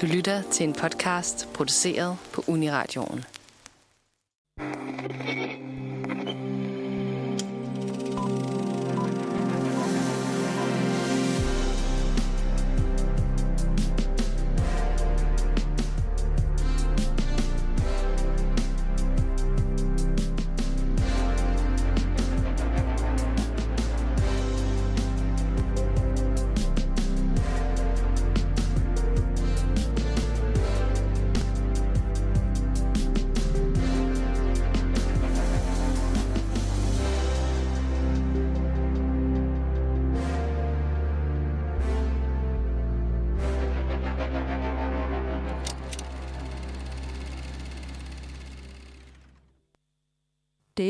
Du lytter til en podcast produceret på Uniradioen.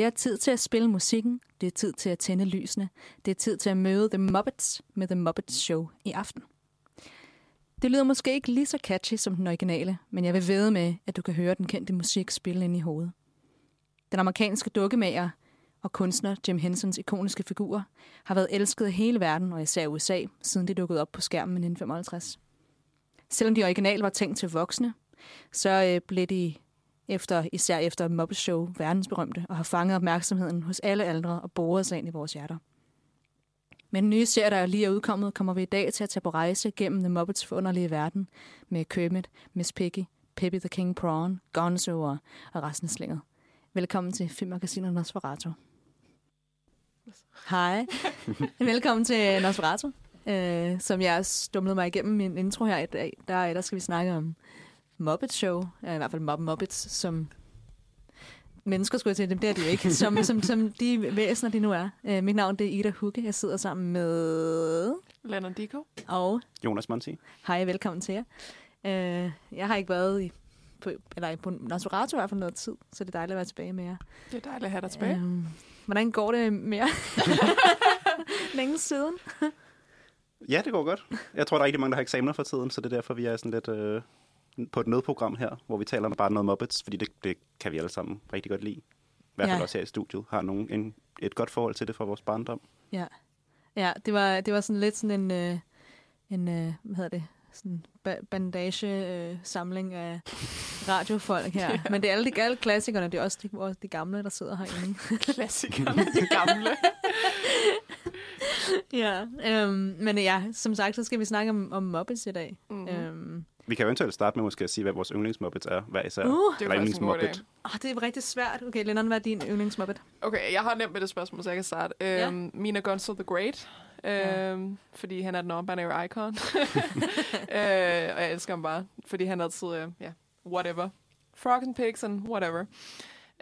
Det er tid til at spille musikken, det er tid til at tænde lysene, det er tid til at møde The Muppets med The Muppets Show i aften. Det lyder måske ikke lige så catchy som den originale, men jeg vil ved med, at du kan høre den kendte musik spille ind i hovedet. Den amerikanske dukkemager og kunstner Jim Hensons ikoniske figurer har været elsket af hele verden og især USA, siden de dukkede op på skærmen i 1955. Selvom de originale var tænkt til voksne, så øh, blev de efter, især efter Muppet Show, verdensberømte, og har fanget opmærksomheden hos alle aldre og boret sig ind i vores hjerter. Med den nye serie, der lige er udkommet, kommer vi i dag til at tage på rejse gennem The Muppets forunderlige verden med Kermit, Miss Piggy, Pippi the King Prawn, Gonzo og, og resten af slinget. Velkommen til Filmmagasinet Nosferatu. Hej. Velkommen til Nosferatu. Øh, som jeg stumlede mig igennem min intro her i dag, der, der skal vi snakke om Muppet Show, ja, i hvert fald Mupp Muppets, som mennesker skulle jeg sige, dem der er de jo ikke, som, som, som de væsener, de nu er. Uh, mit navn det er Ida Hugge, jeg sidder sammen med... Lennon Dico. Og Jonas Monti. hej, velkommen til jer. Uh, jeg har ikke været i, på, eller på Nosferatu i hvert fald noget tid, så det er dejligt at være tilbage med jer. Det er dejligt at have dig tilbage. Uh, hvordan går det med jer? Længe siden. Ja, det går godt. Jeg tror, der er rigtig mange, der har eksamener for tiden, så det er derfor, vi er sådan lidt øh, på et nødprogram her, hvor vi taler om bare noget Muppets, fordi det, det kan vi alle sammen rigtig godt lide. I hvert fald Ja. også her i studiet. Har nogen en, et godt forhold til det fra vores barndom. Ja, ja det, var, det var sådan lidt sådan en, øh, en øh, hvad hedder det, sådan ba- bandage-samling af radiofolk her. Men det er alle de alle klassikerne, det er også de, også de gamle, der sidder herinde. Klassikerne, de gamle. ja, øhm, men ja, som sagt, så skal vi snakke om, om Muppets i dag. Mm. Øhm, Vi kan eventuelt starte med måske at sige, hvad vores yndlingsmuppets er, hver især. uh, Det er yndlingsmuppet. oh, det er rigtig svært. Okay, Lennon, hvad er din yndlingsmuppet? Okay, jeg har nemt med det spørgsmål, så jeg kan starte. Ja. Øhm, Min er Gonzo the Great. Ja. Øhm, fordi han er den non-binary icon. øh, og jeg elsker ham bare, fordi han altid, øh, ja, whatever. Frog and pigs and whatever.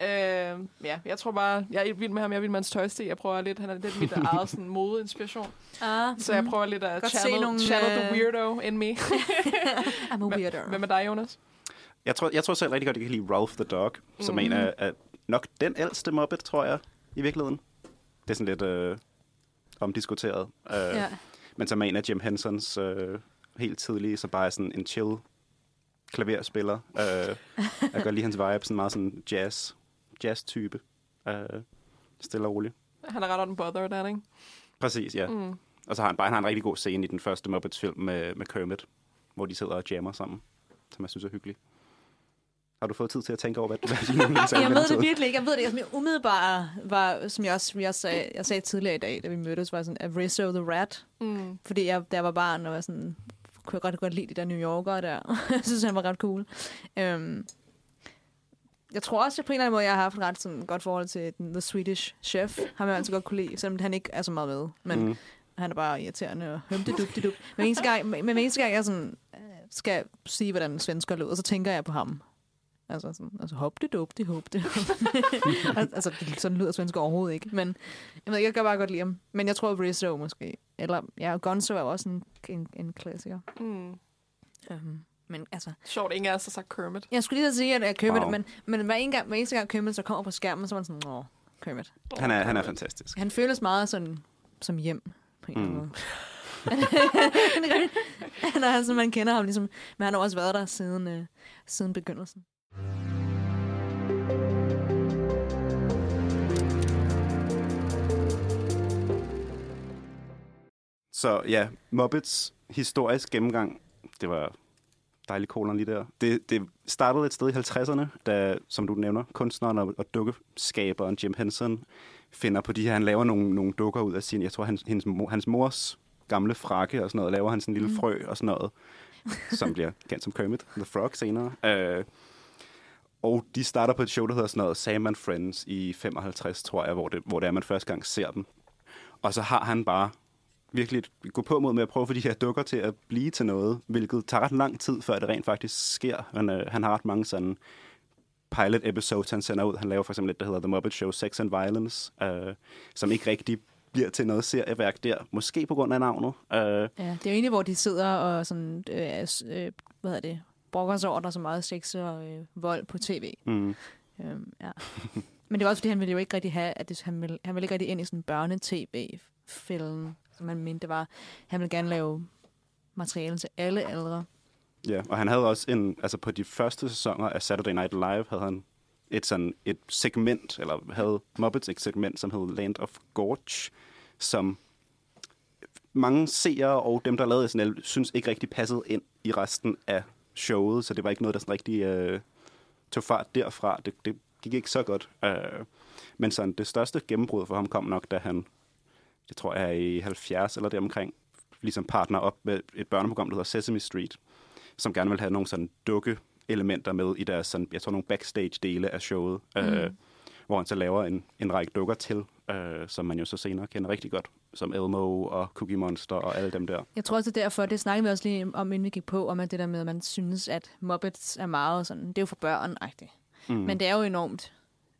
Øh, ja, jeg tror bare, jeg er vild med ham, jeg er vild med hans tøjstil. Jeg prøver lidt, han er lidt mit eget sådan, modeinspiration. Ah, Så jeg prøver lidt at channel, nogle, channel the øh, weirdo in me. I'm a weirdo. Hvem er dig, Jonas? Jeg tror, jeg tror selv rigtig godt, jeg kan lide Ralph the Dog, som Mhm. en af, af nok den ældste Muppet, tror jeg, i virkeligheden. Det er sådan lidt øh, omdiskuteret. Øh, Ja. Men som er en af Jim Hensons øh, helt tidlige, så bare er sådan en chill klaverspiller. Øh, jeg kan godt lide hans vibe, sådan meget sådan jazz, jazz-type. Øh, stille og roligt. Han er ret unbothered, er han, ikke? Præcis, ja. Mm. Og så har han bare han har en rigtig god scene i den første Muppets-film med, med Kermit, hvor de sidder og jammer sammen, som jeg synes er hyggelig. Har du fået tid til at tænke over, hvad, hvad din er Jeg ved det virkelig ikke. Jeg ved det ikke. Altså, umiddelbart var, som jeg også jeg sagde, jeg sagde tidligere i dag, da vi mødtes, var sådan, at Rizzo the Rat. Mm. Fordi jeg, da jeg var barn, og var sådan, kunne jeg godt, godt lide de der New Yorker der. jeg synes, han var ret cool. Øhm, jeg tror også, at på en eller anden måde, jeg har haft et ret sådan, godt forhold til den, The Swedish Chef. Ham har jeg altid godt kunne lide, selvom han ikke er så meget med. Men Mm. han er bare irriterende og hømte dup dup. Men eneste gang, men, men eneste gang jeg sådan, øh, skal sige, hvordan svensker lyder, så tænker jeg på ham. Altså, sådan, altså hop det dup, det hop det. altså, sådan lyder svensker overhovedet ikke. Men jeg, ved, ikke, jeg kan bare godt lide ham. Men jeg tror, Rizzo måske. Eller, ja, Gonzo er jo også en, en, en klassiker. Mm. Um, men altså, Sjovt, ingen af os har sagt Kermit. jeg skulle lige så sige, at jeg køber Wow. det, men, men hver, en gang, hver eneste gang Kermit så kommer på skærmen, så er man sådan, åh, Kermit. Han er, han er fantastisk. Han føles meget sådan, som hjem, på en eller anden Mm. måde. Er han er altså, man kender ham ligesom, men han har også været der siden, øh, siden begyndelsen. Så ja, Muppets historisk gennemgang, det var dejlig kolon lige der. Det, det startede et sted i 50'erne, da, som du nævner, kunstneren og, og dukkeskaberen Jim Henson finder på de her, han laver nogle, nogle dukker ud af sin, jeg tror, hans, hans, mor, hans mors gamle frakke og sådan noget, laver han sådan en lille Mm. frø og sådan noget, som bliver kendt som Kermit the Frog senere. Øh, og de starter på et show, der hedder sådan noget Sam and Friends i 55, tror jeg, hvor det, hvor det er, man første gang ser dem. Og så har han bare virkelig gå på mod med at prøve få de her dukker til at blive til noget, hvilket tager ret lang tid, før det rent faktisk sker. Han, øh, han har ret mange sådan pilot episodes, han sender ud. Han laver for eksempel et, der hedder The Muppet Show Sex and Violence, øh, som ikke rigtig bliver til noget serieværk der. Måske på grund af navnet. Øh, Ja, det er jo egentlig, hvor de sidder og sådan, øh, er øh, hvad hedder det, brokker sig over, der er så meget sex og øh, vold på tv. mm, Øhm, ja. Men det var også, fordi han ville jo ikke rigtig have, at det, han, ville, han ville ikke rigtig ind i sådan en børne-tv-film, som han mente det var. Han ville gerne lave materiale til alle aldre. Ja, og han havde også en, altså på de første sæsoner af Saturday Night Live, havde han et sådan et segment, eller havde Muppets et segment, som hed Land of Gorge, som mange seere og dem, der lavede SNL, synes ikke rigtig passede ind i resten af showet, så det var ikke noget, der sådan rigtig øh, tog fart derfra. Det, det gik ikke så godt. Øh, men sådan, det største gennembrud for ham kom nok, da han, jeg tror jeg er i 70 eller deromkring, ligesom partner op med et børneprogram, der hedder Sesame Street, som gerne vil have nogle sådan dukke elementer med i deres, sådan, jeg tror, nogle backstage-dele af showet, mm. øh, hvor han så laver en, en række dukker til, øh, som man jo så senere kender rigtig godt, som Elmo og Cookie Monster og alle dem der. Jeg tror også, det er derfor, det snakkede vi også lige om, inden vi gik på, om at det der med, at man synes, at Muppets er meget sådan, det er jo for børn -agtigt. Mm. Men det er jo enormt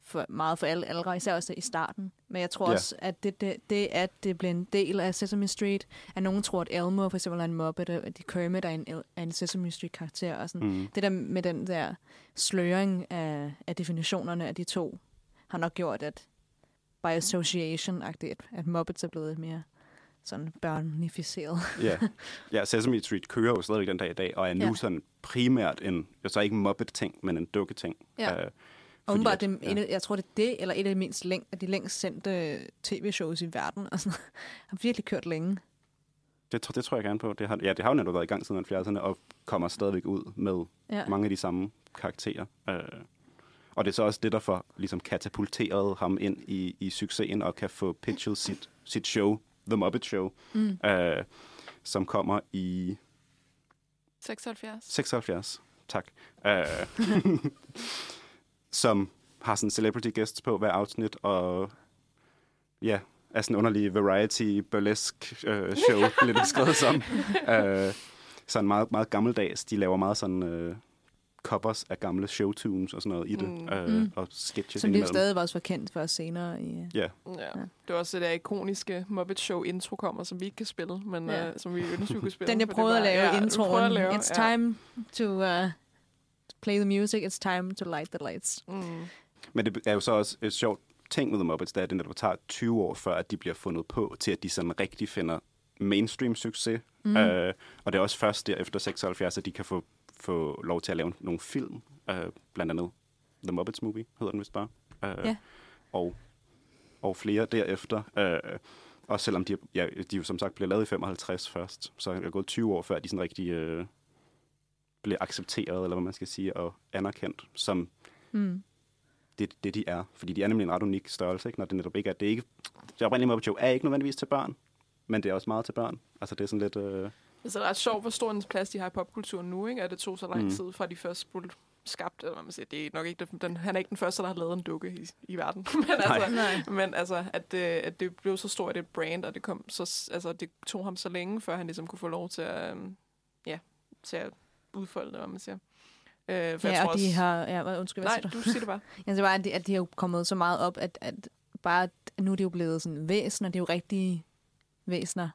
for, meget for alle aldre, især også i starten. Men jeg tror ja. også, at det, det, det, at det blev en del af Sesame Street, at nogen tror, at Elmo for eksempel er en Muppet, og at de Kermit er en, er en Sesame Street-karakter. Og sådan. Mm. Det der med den der sløring af, af definitionerne af de to, har nok gjort, at by association at, at Muppets er blevet mere sådan børnificeret. Ja. ja, Sesame Street kører jo stadigvæk den dag i dag, og er nu Ja. sådan primært en, jeg så ikke en Muppet-ting, men en dukke-ting. Ja. Øh, Og det, ja. jeg tror, det er det, eller et af de, mindst læng, af de længst sendte tv-shows i verden. Og sådan. har virkelig kørt længe. Det, tror- det tror jeg gerne på. Det har, ja, det har jo netop været i gang siden 70'erne, og kommer stadigvæk ud med Ja. mange af de samme karakterer. Øh, og det er så også det, der får ligesom katapulteret ham ind i, i succesen, og kan få pitchet sit, sit show, The Muppet Show, Mm. øh, som kommer i 76. 76. Tak. Øh, som har sådan celebrity guests på hver afsnit, og ja, er sådan en underlig variety burlesque øh, show, det skrevet som. Øh, sådan meget, meget gammeldags. De laver meget sådan øh, covers af gamle showtunes og sådan noget i det, Mm. øh, Mm. og sketches Som de stadig også var kendt for senere. I, Ja, Ja. Det var også det der ikoniske Muppet Show intro kommer, som vi ikke kan spille, men Ja. uh, som vi ønsker, vi kunne spille. den, jeg prøvede at var- lave ja, introen. prøvede at lave, It's ja. time to uh, play the music. It's time to light the lights. Mm. men det er jo så også et sjovt ting med The Muppets, det er, at det netop tager 20 år, før at de bliver fundet på, til at de sådan rigtig finder mainstream succes. Mm. Øh, og det er også først der efter 76, at de kan få, få lov til at lave nogle film. Øh, blandt andet The Muppets Movie, hedder den vist bare. Øh, Ja. og, og flere derefter. Øh, og selvom de, ja, de jo som sagt bliver lavet i 55 først, så er det gået 20 år, før de sådan rigtig øh, bliver accepteret, eller hvad man skal sige, og anerkendt som Mm. det, det, de er. Fordi de er nemlig en ret unik størrelse, ikke? når det netop ikke er... Det, er ikke, det oprindelige Muppet Show er ikke nødvendigvis til børn, men det er også meget til børn. Altså, det er sådan lidt... Øh, Det er ret sjovt, hvor stor en plads de har i popkulturen nu, ikke? At det tog så lang Mm. tid fra de først blev skabt, eller hvad man siger. Det er nok ikke den, den, han er ikke den første, der har lavet en dukke i, i verden. men, altså, Nej. men altså, at det, at det blev så stort et brand, og det kom så, altså, det tog ham så længe, før han ligesom kunne få lov til at, øhm, ja, til at udfolde det, hvad man siger. Øh, for jeg Ja, tror og de også, har... Ja, undskyld, hvad Nej, du? du siger det bare. Jeg siger bare, at de, at de er jo kommet så meget op, at, at bare at nu er de jo blevet sådan væsener. Det er jo rigtige væsener.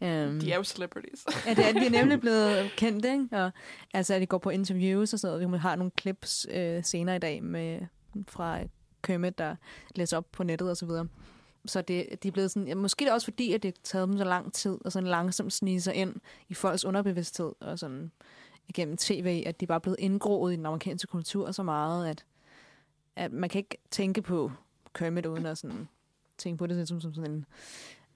Um, De er jo celebrities. Ja, det er, de er nemlig blevet kendt, ikke? Og, altså, at de går på interviews og sådan noget. Vi har nogle clips øh, senere i dag med, fra Kermit, der læser op på nettet og så videre. Så det, de er blevet sådan, ja, måske er det også fordi, at det har taget dem så lang tid, og sådan langsomt snige sig ind i folks underbevidsthed, og sådan igennem tv, at de bare er blevet indgroet i den amerikanske kultur så meget, at, at man kan ikke tænke på Kermit uden at sådan, tænke på det som, som sådan en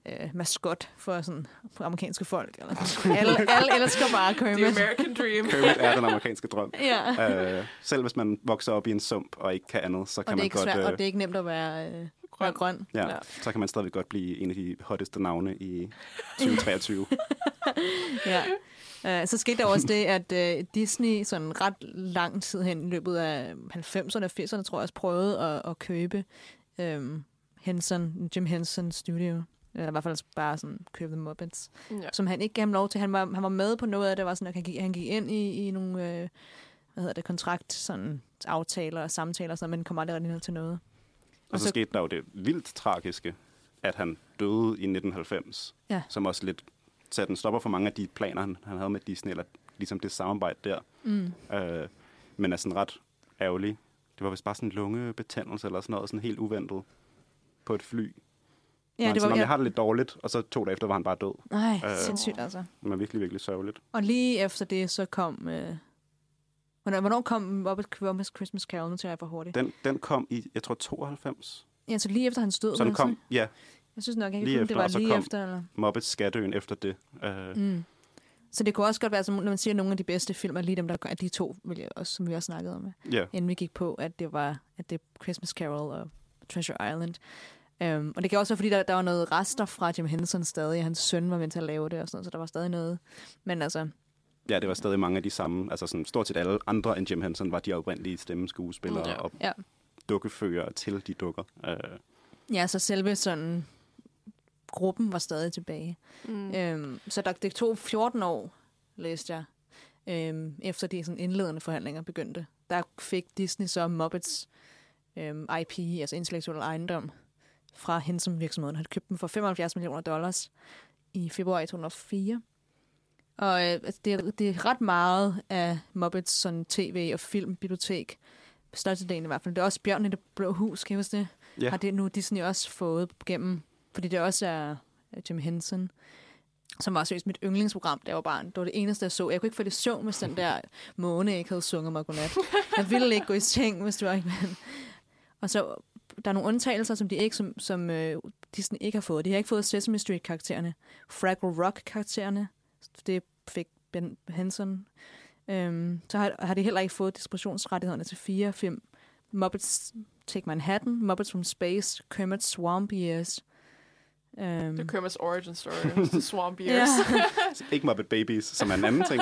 øh, maskot for sådan for amerikanske folk. Eller alle, alle elsker bare The Kermit. American Dream. Kermit er den amerikanske drøm. Ja. Øh, selv hvis man vokser op i en sump og ikke kan andet, så Og kan det, er man ikke godt... svært, og øh, det er ikke nemt at være, øh, Grøn. grøn. Ja, Ja. så kan man stadig godt blive en af de hotteste navne i 2023. Ja. Uh, så skete der også det, at uh, Disney sådan ret lang tid hen i løbet af 90'erne og 80'erne, tror jeg også, prøvede at, at købe um, Henson, Jim Henson Studio. Eller i hvert fald bare sådan købe The Muppets. Ja. Som han ikke gav ham lov til. Han var, han var med på noget af det. Var sådan, at han gik, han gik ind i, i nogle øh, hvad hedder det, kontrakt, sådan, aftaler og samtaler, og sådan, men kom aldrig rigtig ned til noget. Og så skete der jo det vildt tragiske, at han døde i 1990, Ja. som også lidt satte en stopper for mange af de planer, han, han havde med Disney, eller ligesom det samarbejde der. Mm. Øh, men er sådan ret ærgerlig. Det var vist bare sådan en lungebetændelse eller sådan noget, sådan helt uventet på et fly. Ja, det var, sådan, jeg har det lidt dårligt, og så to dage efter var han bare død. Nej, Øh. sindssygt altså. Det var virkelig, virkelig sørgeligt. Og lige efter det, så kom... Øh, hvornår, hvornår kom Muppet Christmas Christmas Carol? Nu tager jeg for hurtigt. Den, den kom i, jeg tror, 92. Ja, så lige efter hans død. Så den kom, ja, Jeg synes nok ikke, lige lige efter, det var lige efter. Eller? Muppets Skatøen efter det. Øh, Mm. Så det kunne også godt være, som, når man siger, at nogle af de bedste film er lige dem, der er de to, vil jeg også, som vi også snakkede om, Ja, inden vi gik på, at det var at det er Christmas Carol og Treasure Island. Um, og det kan også være, fordi der, der var noget rester fra Jim Henson stadig, og hans søn var med til at lave det, og sådan noget, så der var stadig noget. Men altså, ja, det var stadig mange af de samme. Altså sådan, stort set alle andre end Jim Henson var de oprindelige stemmeskuespillere Ja. og ja. dukkefører til de dukker. Øh, Ja, så selve sådan gruppen var stadig tilbage. Mm. Øhm, så der, det tog 14 år, læste jeg, øhm, efter de sådan indledende forhandlinger begyndte. Der fik Disney så Muppets øhm, IP, altså intellektuel ejendom, fra Henson-virksomheden. Han købte dem for 75 millioner dollars i februar 2004. Og øh, altså, det, er, det er ret meget af Muppets sådan tv- og filmbibliotek. Størstedelen i hvert fald. Det er også Bjørn i det blå hus, kan jeg huske det? Ja. Har det nu Disney også fået gennem, fordi det også er Jim Henson, som var seriøst mit yndlingsprogram, da jeg var barn. Det var det eneste, jeg så. Jeg kunne ikke få det søvn, hvis den der måne ikke havde sunget mig godnat. Jeg ville ikke gå i seng, hvis det var ikke men. Og så, der er nogle undtagelser, som de ikke, som, som øh, Disney ikke har fået. De har ikke fået Sesame Street-karaktererne. Fraggle Rock-karaktererne. Det fik Ben Henson. Øhm, så har, har de heller ikke fået distributionsrettighederne til fire film. Muppets Take Manhattan, Muppets from Space, Kermit Swamp Years. Øhm, Det er Kermit's origin story. The Swamp Years. Ikke Muppet Babies, som er en anden ting.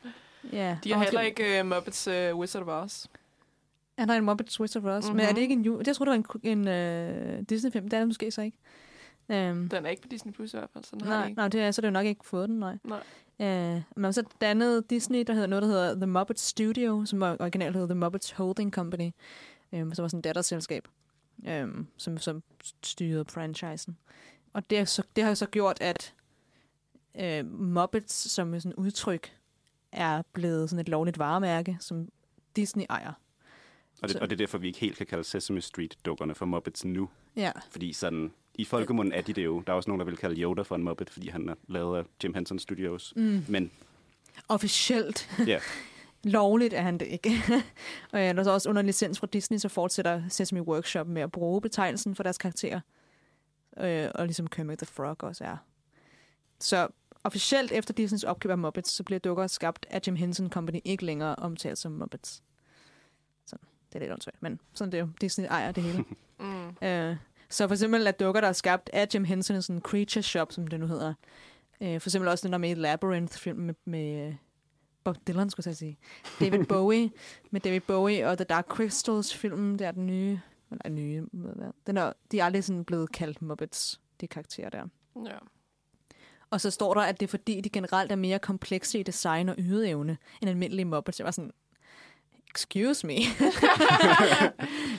ja. De har heller det- ikke uh, Muppets uh, Wizard of Oz. Er der en Muppets Wizard of Oz? Mm-hmm. Men er Mhm. det ikke en? Jeg troede, det var en, en uh, Disney-film. Det er det måske så ikke. Um, Den er ikke på Disney Plus i hvert fald. Så den har nej, ikke. nej, det er, så er det jo nok ikke fået den, nej. Nej. Uh, men så dannede Disney, der hedder noget, der hedder The Muppet Studio, som var originalt hedder The Muppets Holding Company, um, som var sådan et datterselskab, um, som, som styrede franchisen. Og det, så, det har så gjort, at uh, Muppets som sådan udtryk er blevet sådan et lovligt varemærke, som Disney ejer. Og det, Så- og det er derfor, vi ikke helt kan kalde Sesame Street-dukkerne for Muppets nu. Ja, Fordi sådan, i folkemunden er de det jo. Der er også nogen, der vil kalde Yoda for en Muppet, fordi han er lavet af Jim Henson Studios. mm. Men officielt ja, lovligt er han det ikke. og ja, der er så også under licens fra Disney, så fortsætter Sesame Workshop med at bruge betegnelsen for deres karakterer. Øh, og ligesom Kermit the Frog også er. Så officielt efter Disneys opkøb af Muppets, så bliver dukker skabt af Jim Henson Company ikke længere omtalt som Muppets. Så det er lidt åndssvagt, men sådan det er jo. Disney ejer det hele. Mm. Øh, så for eksempel at dukker, der er skabt af Jim Henson, sådan en creature shop, som det nu hedder. Øh, for eksempel også den der med Labyrinth-film med, med øh, Bob Dylan, skulle jeg sige. David Bowie, med David Bowie og The Dark Crystals-filmen, der er den nye. Nej, nye. hvad- Den er, de er aldrig sådan blevet kaldt Muppets, de karakterer der. Ja. Og så står der, at det er fordi, de generelt er mere komplekse i design og ydeevne end almindelige Muppets. Jeg var sådan, excuse me.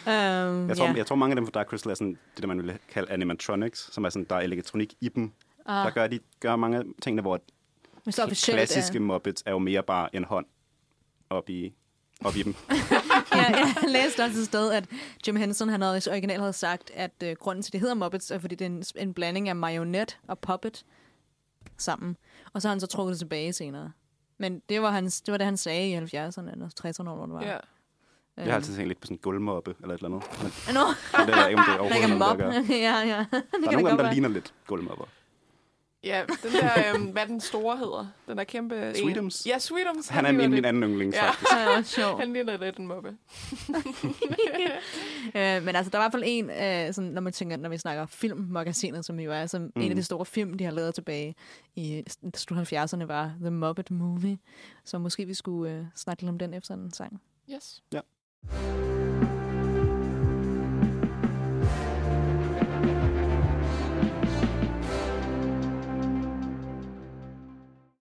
um, jeg tror, ja. jeg tror mange af dem fra Dark Crystal er sådan, det, der man vil kalde animatronics, som er sådan, der er elektronik i dem. Ah, Der gør de gør mange af tingene, hvor men så officielt er- klassiske Muppets er jo mere bare en hånd op i, op i dem. ja, jeg læste også et sted, at Jim Henson, han havde originalt havde sagt, at øh, grunden til, at det hedder Muppets, er, fordi det er en, en blanding af marionet og puppet sammen. Og så har han så trukket det tilbage senere. Men det var, hans, det var det, han sagde i 70'erne eller 60'erne, hvor det var. ja. Jeg har altid tænkt lidt på sådan en gulvmoppe eller et eller andet. Men Nå, det ved jeg ikke, om det er overhovedet gør. ja, ja. Det Der er nogle af dem, der ligner lidt gulvmopper. Ja, den der, øhm, hvad den store hedder. Den der kæmpe... Sweetums? Ja, Sweetums. Han er ligner min, min anden yndling, Ja. faktisk. Er også sjovt. Han ligner lidt en mobbe. Øh, men altså, der er i hvert fald en, øh, sådan, når man tænker, når vi snakker filmmagasinet, som jo er som mm. en af de store film, de har lavet tilbage i slut 70'erne, var The Muppet Movie. Så måske vi skulle øh, snakke lidt om den efter en sang. Yes.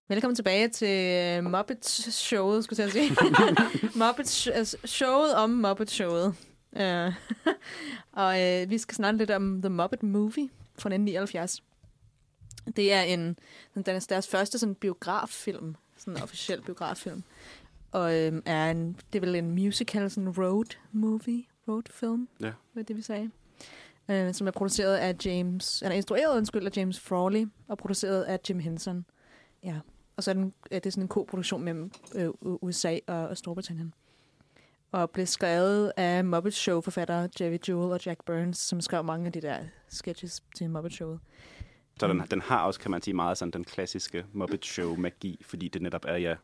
Velkommen tilbage til øh, Muppets showet, skulle jeg sige. Muppets altså, showet om Muppet showet. Uh, og uh, vi skal snakke lidt om The Muppet Movie fra 1979. Det er en den er deres første sådan biograffilm, sådan en officiel biograffilm. Og øh, er en, det er vel en musical, sådan en road movie, road film, Ja. hvad det vi sagde. Øh, som er produceret af James, eller instrueret, undskyld, af James Frawley, og produceret af Jim Henson. Ja. Og så er den, er det sådan en koproduktion mellem øh, USA og, og Storbritannien. Og blev skrevet af Muppet Show-forfattere Jerry Jewell og Jack Burns, som skrev mange af de der sketches til Muppet Showet. Så den, den har også, kan man sige, meget sådan den klassiske Muppet Show-magi, fordi det netop er, ja,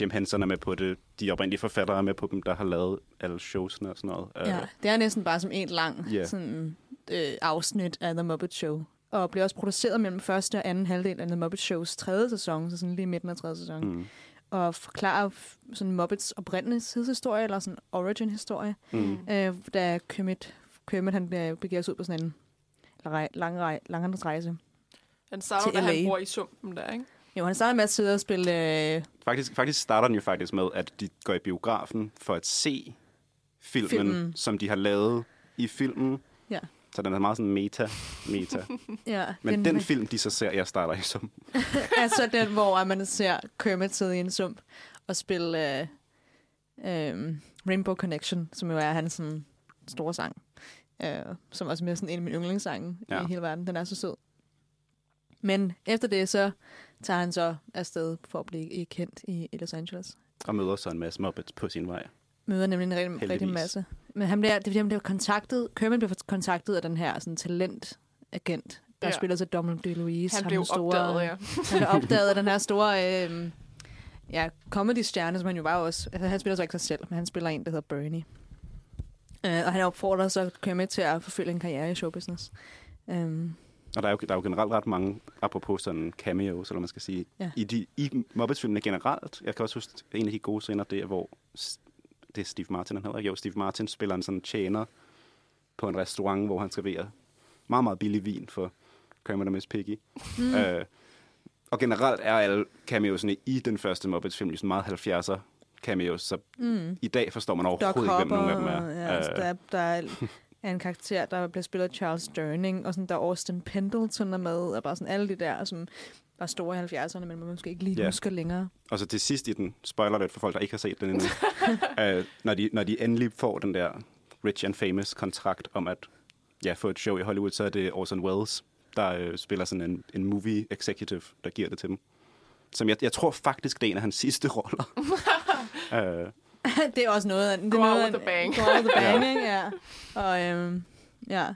Jim Henson er med på det, de oprindelige forfattere er med på dem, der har lavet alle showsene og sådan noget. Ja, Øh, det er næsten bare som en lang Ja. sådan, øh, afsnit af The Muppet Show. Og blev også produceret mellem første og anden halvdel af The Muppet Shows tredje sæson, så sådan lige midten af tredje sæson. Mm. Og forklarer f- sådan Muppets oprindelighedshistorie, eller sådan origin-historie. Mm. Øh, da Kermit, Kermit han begiver sig ud på sådan en rej- lang, rej- langhandelsrejse. Han starter, da han bor i sumpen der, ikke? Jo, han starter med at sidde og spille... Øh, Faktisk, faktisk starter den jo faktisk med, at de går i biografen for at se filmen, Filmen. filmen. som de har lavet i filmen. Ja. Så den er meget sådan meta. meta. ja, Men den, den film, de så ser, jeg starter i som. er så den, hvor man ser Kermit sidde i en sump og spille øh, øh, Rainbow Connection, som jo er hans sådan, store sang. Øh, som også er sådan en af mine yndlingssange ja. I hele verden. Den er så sød. Men efter det, så tager han så afsted for at blive kendt i, i Los Angeles. Og møder så en masse Muppets på sin vej. Møder nemlig en rigtig, rigtig masse. Men han bliver, det er fordi, han bliver kontaktet, Kermit bliver kontaktet af den her sådan, talentagent, der ja. Spiller til Donald DeLuise. Han blev store, opdaget, ja. Han blev opdaget af den her store øh, ja, comedy-stjerne, som han jo var også. Altså, han spiller så ikke sig selv, men han spiller en, der hedder Bernie. Øh, og han opfordrer så Kermit til at forfølge en karriere i showbusiness. Um, Og der er, jo, der er jo generelt ret mange, apropos sådan cameos, eller man skal sige, Ja. i, de, i Muppets-filmene generelt. Jeg kan også huske, en af de gode scener, det er, hvor det er Steve Martin, han hedder. Jo, Steve Martin spiller en sådan tjener på en restaurant, hvor han serverer meget, meget billig vin for Kermit og Miss Piggy. Mm. Øh, og generelt er alle cameosene i den første Muppets-film ligesom meget 70'er cameos, så mm. i dag forstår man Doc overhovedet ikke, hvem Hopper, nogen af dem er. ja, altså, Øh, der, er- der er en karakter, der bliver spillet af Charles Durning, og sådan, der er Austin Pendleton er med, og bare sådan alle de der, som var store i 70'erne, men man måske ikke lige Ja. husker længere. Og så til sidst i den, spoiler lidt for folk, der ikke har set den endnu, øh, når, de, når de endelig får den der Rich and Famous kontrakt om at ja, få et show i Hollywood, så er det Orson Welles, der øh, spiller sådan en, en movie executive, der giver det til dem. Som jeg, jeg tror faktisk, det er en af hans sidste roller. øh, det er også noget af... Go noget out a bang. Go out with a bang, ikke? Ja. Og, øhm, ja.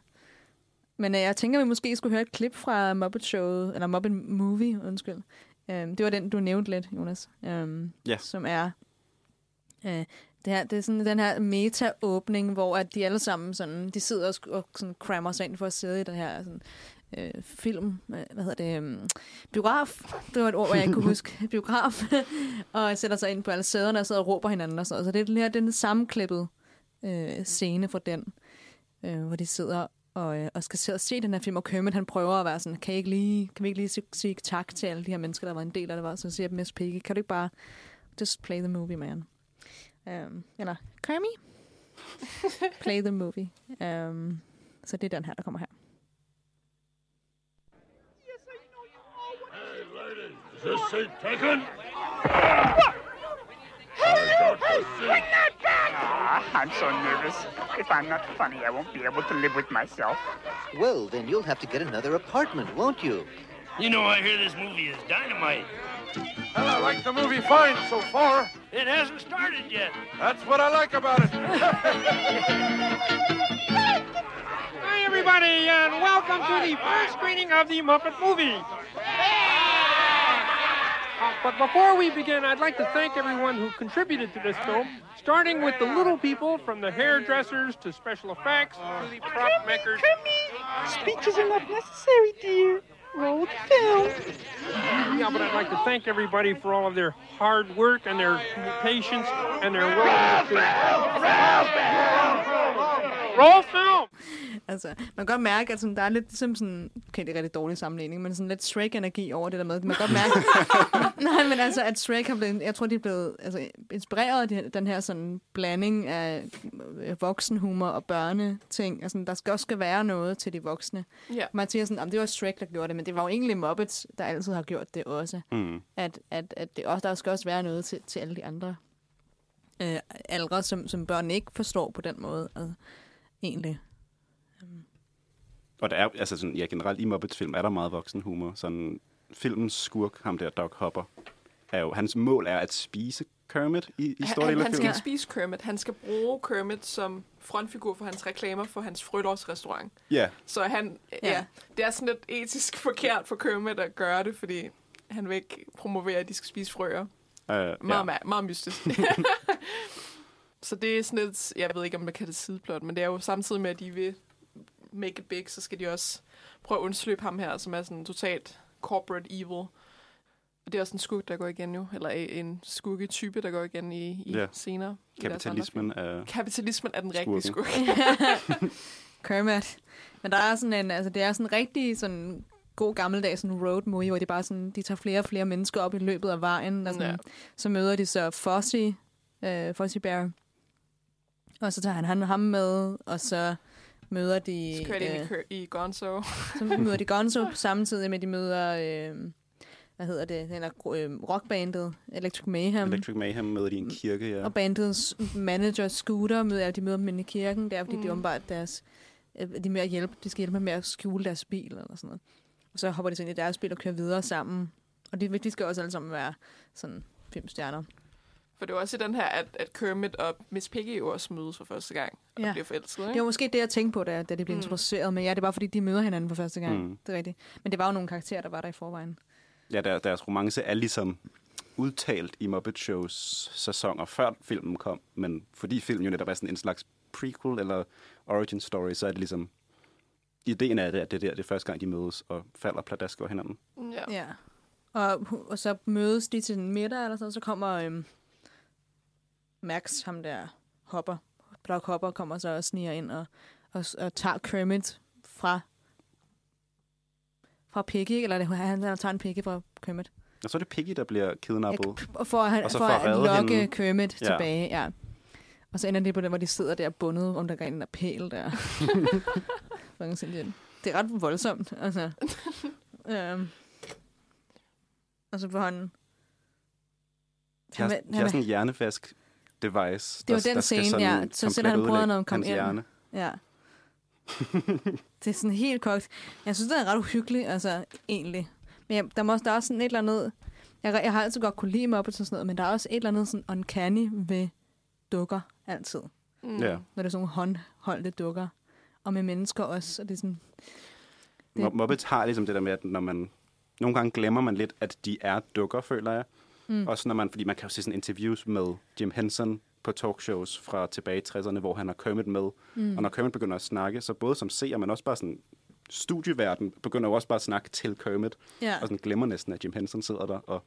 Men øh, jeg tænker, vi måske skulle høre et klip fra Muppet Show, eller Muppet Movie, undskyld. Øhm, det var den, du nævnte lidt, Jonas. Øhm, Ja. Som er... Øh, det, her, det er sådan den her meta-åbning, hvor at de alle sammen sådan, de sidder og, og sådan crammer sig ind for at sidde i den her sådan, øh, film, øh, hvad hedder det, um, biograf, det var et ord, jeg ikke kunne huske, biograf, og sætter sig ind på alle sæderne og sidder og råber hinanden og sådan. Så det er den her, den sammenklippet øh, scene fra den, øh, hvor de sidder og, øh, og skal se, se den her film, og Kermit han prøver at være sådan, kan, I ikke lige, kan vi ikke lige sige, sige tak til alle de her mennesker, der var en del af det, var, så siger Miss Piggy, kan du ikke bare just play the movie, man? Um, eller, Kermit, play the movie. Um, så det er den her, der kommer her. Is this seat taken? Ah, Ah, I'm so nervous. If I'm not funny, I won't be able to live with myself. Well, then you'll have to get another apartment, won't you? You know, I hear this movie is dynamite. Well, I like the movie fine so far. It hasn't started yet. That's what I like about it. Hi, everybody, and welcome to the first screening of the Muppet movie. Uh, but before we begin, I'd like to thank everyone who contributed to this film, starting with the little people from the hairdressers to special effects to the prop makers. Speeches are not necessary, dear. Roll the film. Yeah, but I'd like to thank everybody for all of their hard work and their patience and their willingness to... Roll film! Altså, man kan godt mærke, at sådan, der er lidt ligesom sådan, okay, det er rigtig dårlig sammenligning, men sådan lidt Shrek-energi over det der med. Man kan godt mærke, nej, men altså, at Shrek har blevet, jeg tror, de er blevet altså, inspireret af de- den her sådan blanding af øh, voksenhumor og børneting. Altså, der skal også skal være noget til de voksne. Ja. Man siger sådan, det var Shrek, der gjorde det, men det var jo egentlig Muppets, der altid har gjort det også. Mm. At, at, at det også, der skal også være noget til, til alle de andre øh, aldre, som, som børn ikke forstår på den måde. Altså, egentlig. Og der er, altså sådan, ja, generelt i Muppets film er der meget voksen humor. Sådan, filmens skurk, ham der Doc Hopper, er jo, hans mål er at spise Kermit i, i store han, dele af han skal filmen. ikke spise Kermit. Han skal bruge Kermit som frontfigur for hans reklamer for hans frødårs restaurant. Ja, Så han, ja. Ja. det er sådan lidt etisk forkert for Kermit at gøre det, fordi han vil ikke promovere, at de skal spise frøer. øh, Meget, ja. ja. meget mystisk. så det er sådan lidt, jeg ved ikke, om man kan det sideplot, men det er jo samtidig med, at de vil make it big, så skal de også prøve at undslippe ham her, som er sådan totalt corporate evil. Og det er også en skurk, der går igen nu, eller en skurke-type, der går igen i, i Ja. senere. Kapitalismen er... Kapitalismen er den rigtige skurk. Kermit. Men der er sådan en, altså det er sådan en rigtig sådan god gammeldags sådan road movie, hvor de bare sådan, de tager flere og flere mennesker op i løbet af vejen, og sådan, Ja. så møder de så Fozzie, øh, Fozzie Bear, og så tager han, han ham med, og så møder de, Så kører de ind i, øh, kø- i Gonzo. så møder de Gonzo samtidig med, de møder, øh, hvad hedder det, den der øh, rockbandet, Electric Mayhem. Electric Mayhem med i en kirke, ja. Og bandets manager, Scooter, møder, de møder dem inde i kirken, der, fordi mm. Mm. de åbenbart deres, øh, de, er med at hjælpe, de skal hjælpe dem med at skjule deres bil, eller sådan noget. Og så hopper de så ind i deres bil og kører videre sammen. Og de, de skal også alle sammen være sådan fem stjerner. For det jo også i den her, at, at Kermit og Miss Piggy jo også mødes for første gang. Og Ja. bliver forelsket, Det ikke? var måske det, jeg tænkte på, da, da de blev Mm. introduceret. Men ja, det er bare fordi, de møder hinanden for første gang. Mm. Det er rigtigt. Men det var jo nogle karakterer, der var der i forvejen. Ja, der, deres romance er ligesom udtalt i Muppet Shows sæsoner, før filmen kom. Men fordi filmen jo netop er sådan en slags prequel eller origin story, så er det ligesom... Ideen er det, at det er der, det er første gang, de mødes og falder pladask over hinanden. Ja. Ja. Og, og så mødes de til en middag, eller sådan, så kommer øhm, Max, ham der hopper, Doc Hopper, kommer så og sniger ind og, og, og tager Kermit fra fra Piggy, eller det, han, han tager en Piggy fra Kermit. Og så er det Piggy, der bliver kidnappet. Og for, at, Og så for, for at at lokke hende. Kermit Ja. ja. tilbage, ja. Og så ender det på det, hvor de sidder der bundet om der går en der pæl der. Det er ret voldsomt, altså. øhm. Og så får han... De har, Han de han har vil- sådan en hjernevask device. Det var der, den der skal scene, sådan ja. Så sætter han brødrene om kom ind. hjerne. Ja. det er sådan helt kogt. Jeg synes, det er ret uhyggeligt, altså, egentlig. Men jeg, der må også, der er også sådan et eller andet... Jeg, jeg har altid godt kunne lide Muppets og sådan noget, men der er også et eller andet sådan uncanny ved dukker, altid. Mm. Ja. Når det er sådan nogle håndholdte dukker. Og med mennesker også. Og det er sådan... Det- Mu- Muppets har ligesom det der med, at når man... Nogle gange glemmer man lidt, at de er dukker, føler jeg. Mm. Også når man... Fordi man kan jo se sådan interviews med Jim Henson på talkshows fra tilbage i 60'erne, hvor han har Kermit med. Mm. Og når Kermit begynder at snakke, så både som seer, men også bare sådan studieverden, begynder jo også bare at snakke til Kermit. Ja. Og sådan glemmer næsten, at Jim Henson sidder der, og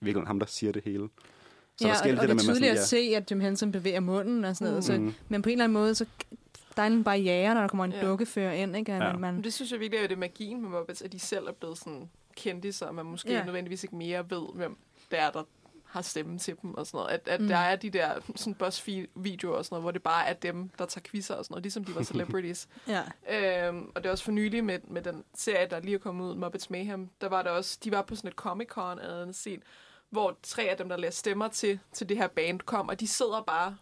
i virkeligheden ham, der siger det hele. Så ja, der sker og, og det er med, tydeligt at se, at Jim Henson bevæger munden og sådan noget. Så, Mm. men på en eller anden måde, så der er en barriere, når der kommer en Ja. dukkefører ind. Ikke? Ja. Ja. Man, Men det synes jeg virkelig er det magien med Muppets, at de selv er blevet sådan kendte, så man måske Ja. ja. nødvendigvis ikke mere ved, hvem det er, der har stemmen til dem og sådan noget. At, at Mm. mm. der er de der sådan BuzzFeed-videoer og sådan noget, hvor det bare er dem, der tager quizzer og sådan noget, ligesom de var celebrities. ja. øhm, og det er også for nylig med, med den serie, der lige er kommet ud, Muppets Mayhem, der var der også, de var på sådan et Comic-Con eller en scene, hvor tre af dem, der lærer stemmer til, til det her band, kom, og de sidder bare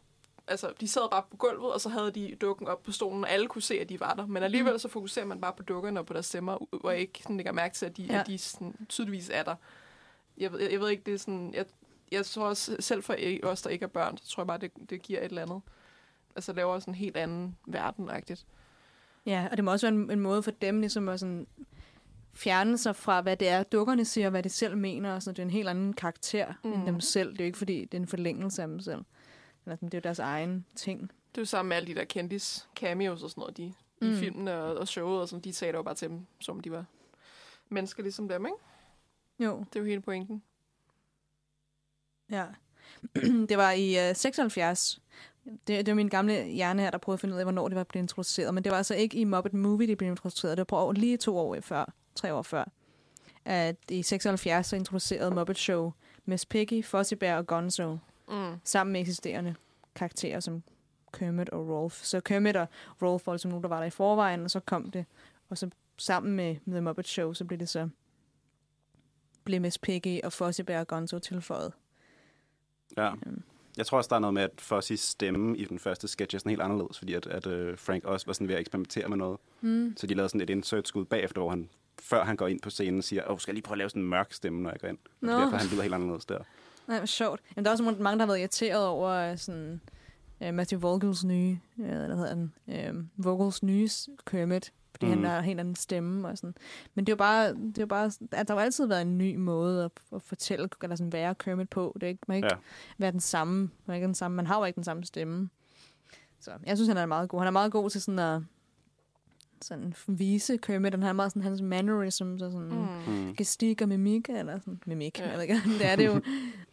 altså, de sad bare på gulvet, og så havde de dukken op på stolen, og alle kunne se, at de var der. Men alligevel så fokuserer man bare på dukkerne og på deres stemmer, og ikke sådan, lægger mærke til, at de, ja. at de sådan, tydeligvis er der. Jeg, ved- jeg, jeg ved ikke, det er sådan... Jeg, jeg tror også, selv for os, der ikke er børn, så tror jeg bare, det, det giver et eller andet. Altså laver sådan en helt anden verden-agtigt. Ja, og det må også være en, en måde for dem ligesom at sådan fjerne sig fra, hvad det er, dukkerne siger, hvad de selv mener. Og sådan. Det er en helt anden karakter mm. end dem selv. Det er jo ikke, fordi det er en forlængelse af dem selv. Eller sådan, det er jo deres egen ting. Det er jo sammen med alle de der kendis cameos og sådan noget, de, mm. I filmene og, og showet, og sådan, de taler jo bare til dem, som de var mennesker ligesom dem, ikke? Jo, Det er jo hele pointen. ja. det var i uh, 76. Det, det var min gamle hjerne her, der prøvede at finde ud af, hvornår det var blevet introduceret. Men det var altså ikke i Muppet Movie, det blev introduceret. Det var på år, lige to år før, tre år før. At i 76 så introducerede Muppet Show Miss Piggy, Fozzie Bear og Gonzo. Mm. sammen med eksisterende karakterer som Kermit og Rolf. Så Kermit og Rolf var ligesom nogen, der var der i forvejen, og så kom det, og så sammen med The Muppet Show, så blev det så Miss Piggy og Fozzie Bear og Gonzo tilføjet. Ja. Øhm. Jeg tror også, der er noget med, at Fozzys stemme i den første sketch er sådan helt anderledes, fordi at, at uh, Frank også var sådan ved at eksperimentere med noget. Mm. Så de lavede sådan et insert-skud bagefter, hvor han, før han går ind på scenen, siger, åh, skal jeg lige prøve at lave sådan en mørk stemme, når jeg går ind. Og no. derfor han lyder helt anderledes der. Nej, hvor sjovt. Jamen, der er også mange, der har været irriteret over øh, sådan, uh, Matthew Vogels nye, uh, hvad hedder den, uh, Vogels nye Kermit, fordi mm. Han har en helt anden stemme og sådan. Men det er jo bare, det er jo bare at der har jo altid været en ny måde at, at fortælle, eller sådan være Kermit på. Det er ikke, man kan ikke Ja. være den samme, man, ikke den samme, man har jo ikke den samme stemme. Så jeg synes, han er meget god. Han er meget god til sådan at sådan vise Kermit, han har meget sådan hans mannerisms og sådan mm. Mm. gestik og mimik, eller sådan mimik, ja. Ja. jeg ved ikke, det er det jo,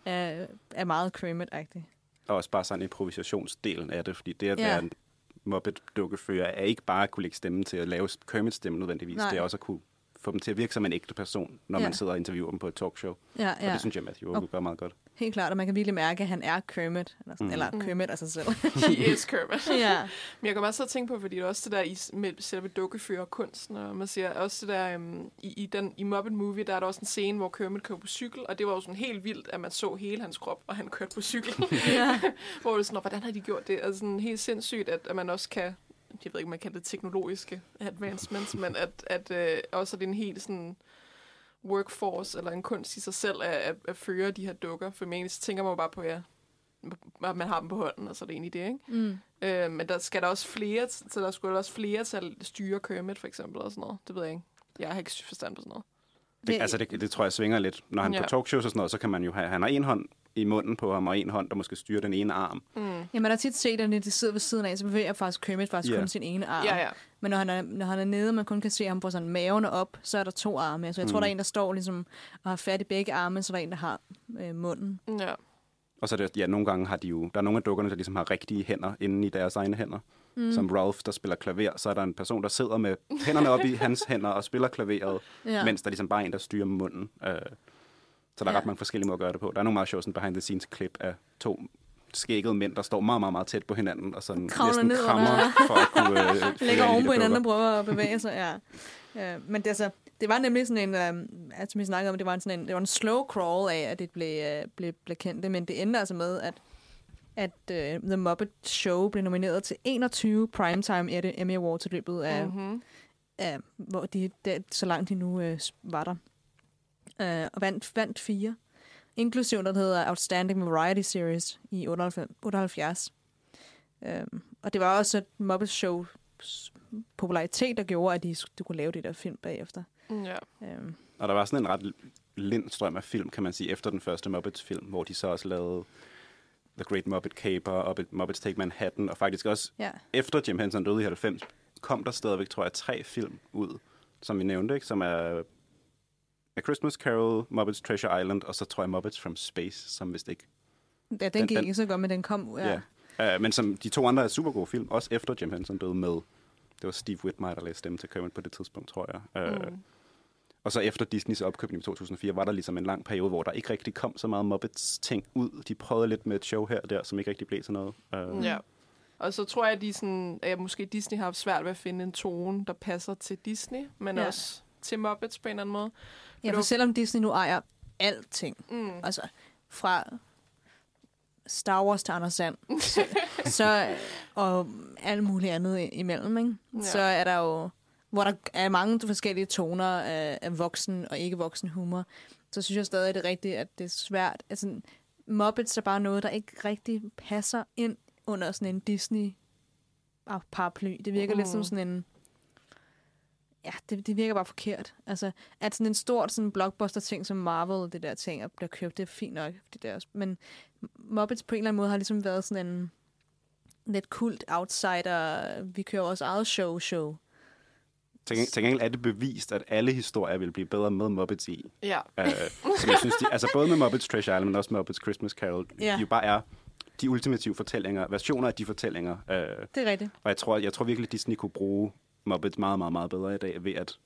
er, er meget Kermit-agtigt. Og også bare sådan improvisationsdelen af det, fordi det at ja. være en Muppet-dukkefører er ikke bare at kunne lægge stemme til at lave Kermit-stemme nødvendigvis. Nej. Det er også at kunne få dem til at virke som en ægte person, når Ja. man sidder og interviewer dem på et talkshow. Ja, Og ja. det synes jeg, Matthew Vogel gør meget godt. Helt klart, og man kan virkelig mærke, at han er Kermit, eller, sådan, Mm. eller Mm. Kermit af sig selv. He is Kermit. ja. Men jeg kommer også til at tænke på, fordi det er også det der i, med selve dukkefører kunsten, og man siger også det der, um, i, i, den, i Muppet Movie, der er der også en scene, hvor Kermit kører på cykel, og det var jo sådan helt vildt, at man så hele hans krop, og han kørte på cykel. ja. hvor det er sådan, "Nå, hvordan har de gjort det? Altså sådan helt sindssygt, at, at man også kan, jeg ved ikke, man kan det teknologiske advancements, men at, at øh, også er det en helt sådan workforce, eller en kunst i sig selv, at, at, at føre de her dukker. For man så tænker man jo bare på, ja, at man har dem på hånden, og så er det egentlig det, ikke? Mm. Øh, men der skal der også flere, så der skulle også flere til at styre Kermit, for eksempel, og sådan noget. Det ved jeg ikke. Jeg har ikke forstand på sådan noget. Det, altså, det, det tror jeg svinger lidt. Når han. Ja. på talkshows og sådan noget, så kan man jo have, han har en hånd i munden på ham, og en hånd, der måske styrer den ene arm. Mm. Jamen, man har tit set, at når de sidder ved siden af, så bevæger faktisk Kermit faktisk Ja. kun sin ene arm. Ja, ja. Men når han, er, når han er nede, og man kun kan se ham på sådan maven og op, så er der to arme. Så jeg tror, Mm. der er en, der står ligesom og har fat i begge arme, så der er en, der har øh, munden. Ja. Og så er det, ja, nogle gange har de jo, der er nogle af dukkerne, der ligesom har rigtige hænder inde i deres egne hænder. Mm. Som Ralph, der spiller klaver, så er der en person, der sidder med hænderne op i hans hænder og spiller klaveret, Ja. ja. mens der ligesom bare er en, der styrer munden. Øh, så der er Ja. ret mange forskellige måder at gøre det på. Der er nogle meget sjove sådan behind the scenes klip af to skækkede mænd, der står meget, meget, meget tæt på hinanden, og sådan Kravler næsten ned krammer under- for at kunne øh, Lægger de oven på hinanden og prøver at bevæge sig, ja. ja men det, altså, det var nemlig sådan en, øh, altså, vi snakkede om, det var en, sådan en, det var en slow crawl af, at det blev, øh, blev, blev kendt, men det endte altså med, at at uh, The Muppet Show blev nomineret til 21 Primetime Emmy Awards i løbet af, Mm-hmm. af hvor de, der, så langt de nu øh, var der. Uh, og vandt, vandt fire. Inklusiv der hedder Outstanding Variety Series i 98. 78. Um, og det var også et Muppet Show popularitet, der gjorde, at de, de kunne lave det der film bagefter. Ja. Um, Og der var sådan en ret lind strøm af film, kan man sige, efter den første Muppets-film, hvor de så også lavede The Great Muppet Caper og Muppets Take Manhattan, og faktisk også ja. efter Jim Henson døde i 90, kom der stadigvæk, tror jeg, tre film ud, som vi nævnte, ikke? som er A Christmas Carol, Muppets Treasure Island, og så tror jeg Muppets from Space, som vist ikke... ja, den, Den- gik den- ikke så godt, men den kom. Ja. Ja. Uh, men som de to andre er super gode film, også efter Jim Henson døde med. Det var Steve Whitmire, der lagde stemme til Kermit på det tidspunkt, tror jeg. Uh, Mm. Og så efter Disneys opkøbning i 2004, var der ligesom en lang periode, hvor der ikke rigtig kom så meget Muppets-ting ud. De prøvede lidt med et show her og der, som ikke rigtig blev til noget. Uh, Ja. Og så tror jeg, at, de sådan, at måske Disney har haft svært ved at finde en tone, der passer til Disney, men Ja. også til Muppets på en eller anden måde. ja, for var- selvom Disney nu ejer alting, Mm. altså fra Star Wars til Anders Sand, så, så, og alt muligt andet imellem, ikke? Ja. så er der jo, hvor der er mange forskellige toner af, af voksen og ikke voksen humor, så synes jeg stadig, det er rigtigt, at det er svært. Altså, Muppets er bare noget, der ikke rigtig passer ind under sådan en Disney paraply. Det virker mm. lidt som Mm. sådan en... Ja, det, det virker bare forkert. Altså, at sådan en stort sådan blockbuster-ting som Marvel, det der ting, at bliver købt, det er fint nok. Det der. Men Muppets på en eller anden måde har ligesom været sådan en lidt kult outsider. Vi kører vores eget show-show. Til, geng- til gengæld er det bevist, at alle historier vil blive bedre med Muppets i. Ja. Uh, som jeg synes, de, altså både med Muppets Treasure Island, men også Muppets Christmas Carol, Ja. de jo bare er de ultimative fortællinger, versioner af de fortællinger. Uh, Det er rigtigt. og jeg tror, jeg tror virkelig, at Disney kunne bruge Muppets meget, meget, meget bedre i dag ved at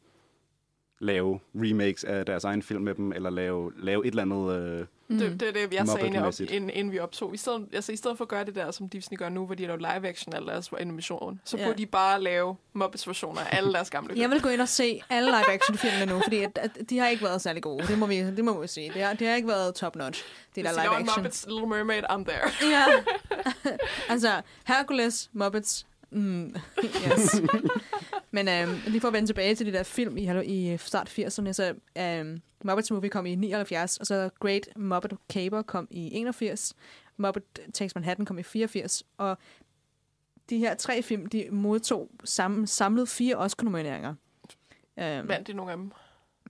lave remakes af deres egen film med dem, eller lave, lave et eller andet... Uh, Det, det er det, jeg sagde, inden, op, inden, inden vi optog. I stedet, altså, I stedet for at gøre det der, som Disney gør nu, hvor de laver live action af deres animation, så Ja. burde de bare lave Muppets versioner af alle deres gamle Jeg vil gå ind og se alle live-action-filmene nu, fordi at, at de har ikke været særlig gode. Det må vi, det må vi sige. Det har, det har ikke været top-notch, det Hvis der en live-action. Muppets Little Mermaid, I'm there. Ja. altså, Hercules, Muppets. Mm, yes. Men øhm, lige for at vende tilbage til de der film i, i start 80'erne, så øhm, Muppets Movie kom i 79, og så Great Muppet Caper kom i 81, Muppet Takes Manhattan kom i 84, og de her tre film, de modtog sam, samlet fire Oscar-nomineringer. Øhm, Vandt de nogle af dem?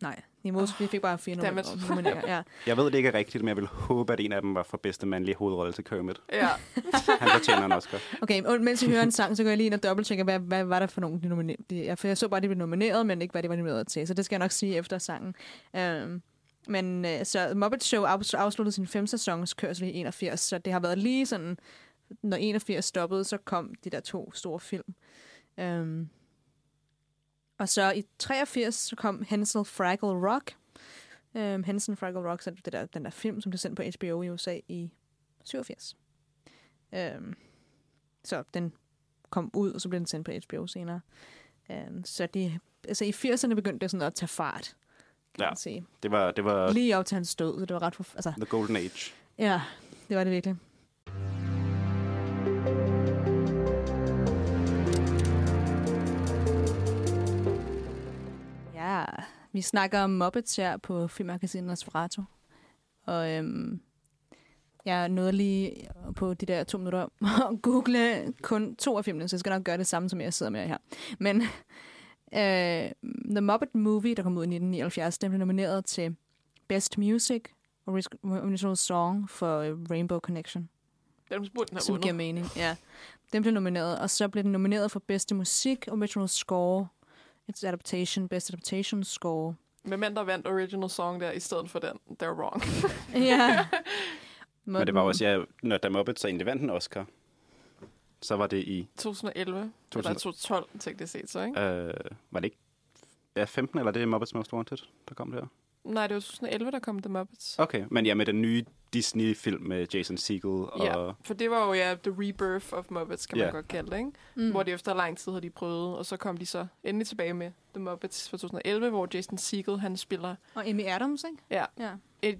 nej, de, mod, vi fik bare fire nomineringer. ja. jeg ved det ikke er rigtigt, men jeg vil håbe, at en af dem var for bedste mandlige hovedrolle til Kermit. Ja. Han fortjener en Oscar. Okay, og mens vi hører en sang, så går jeg lige ind og dobbelttjekker, hvad, hvad var der for nogle, de nominerede. De, jeg, for jeg så bare, at de blev nomineret, men ikke, hvad de var nomineret til. Så det skal jeg nok sige efter sangen. Um, men uh, så Muppet Show afs- afsluttede sin fem sæsons kørsel i 81, så det har været lige sådan, når 81 stoppede, så kom de der to store film. Um, og så i 83, så kom Hansel Fraggle Rock. Um, Hansel Fraggle Rock, så det der, den der film, som blev sendt på HBO i USA i 87. Um, så den kom ud, og så blev den sendt på HBO senere. Um, så de, altså i 80'erne begyndte det sådan at tage fart, kan Ja. man sige. Det var, det var Lige op til hans død, så det var ret... For, altså, The Golden Age. ja, det var det virkelig. Vi snakker om Muppets her på Filmmagasinet Nosferatu. Og øhm, jeg nåede lige på de der to minutter at google kun to af filmene, så jeg skal nok gøre det samme, som jeg sidder med her. Men øh, The Muppet Movie, der kom ud i 1979, den blev nomineret til Best Music Orig- Original Song for øh, Rainbow Connection, Den burde den have som giver mening. Ja. Den blev nomineret, og så blev den nomineret for bedste musik, original score, It's adaptation, best adaptation score. Men mænd, der vandt original song der, i stedet for den, they're wrong. ja. Men det var også, ja, når da Muppets så egentlig vandt en Oscar, så var det i, 2011, 2000. eller 2012, teknisk set så, ikke? øh, var det ikke ja, 15, eller det er Muppets Most Wanted, der kom der? Nej, det var 2011, der kom The Muppets. Okay, men ja, med den nye Disney-film med Jason Segel og... Ja, for det var jo ja, the rebirth of Muppets, kan man Ja. godt kalde det, ikke? Mm. Hvor det efter lang tid havde de prøvet, og så kom de så endelig tilbage med The Muppets fra 2011, hvor Jason Segel, han spiller Og Amy Adams, ikke? Ja. ja.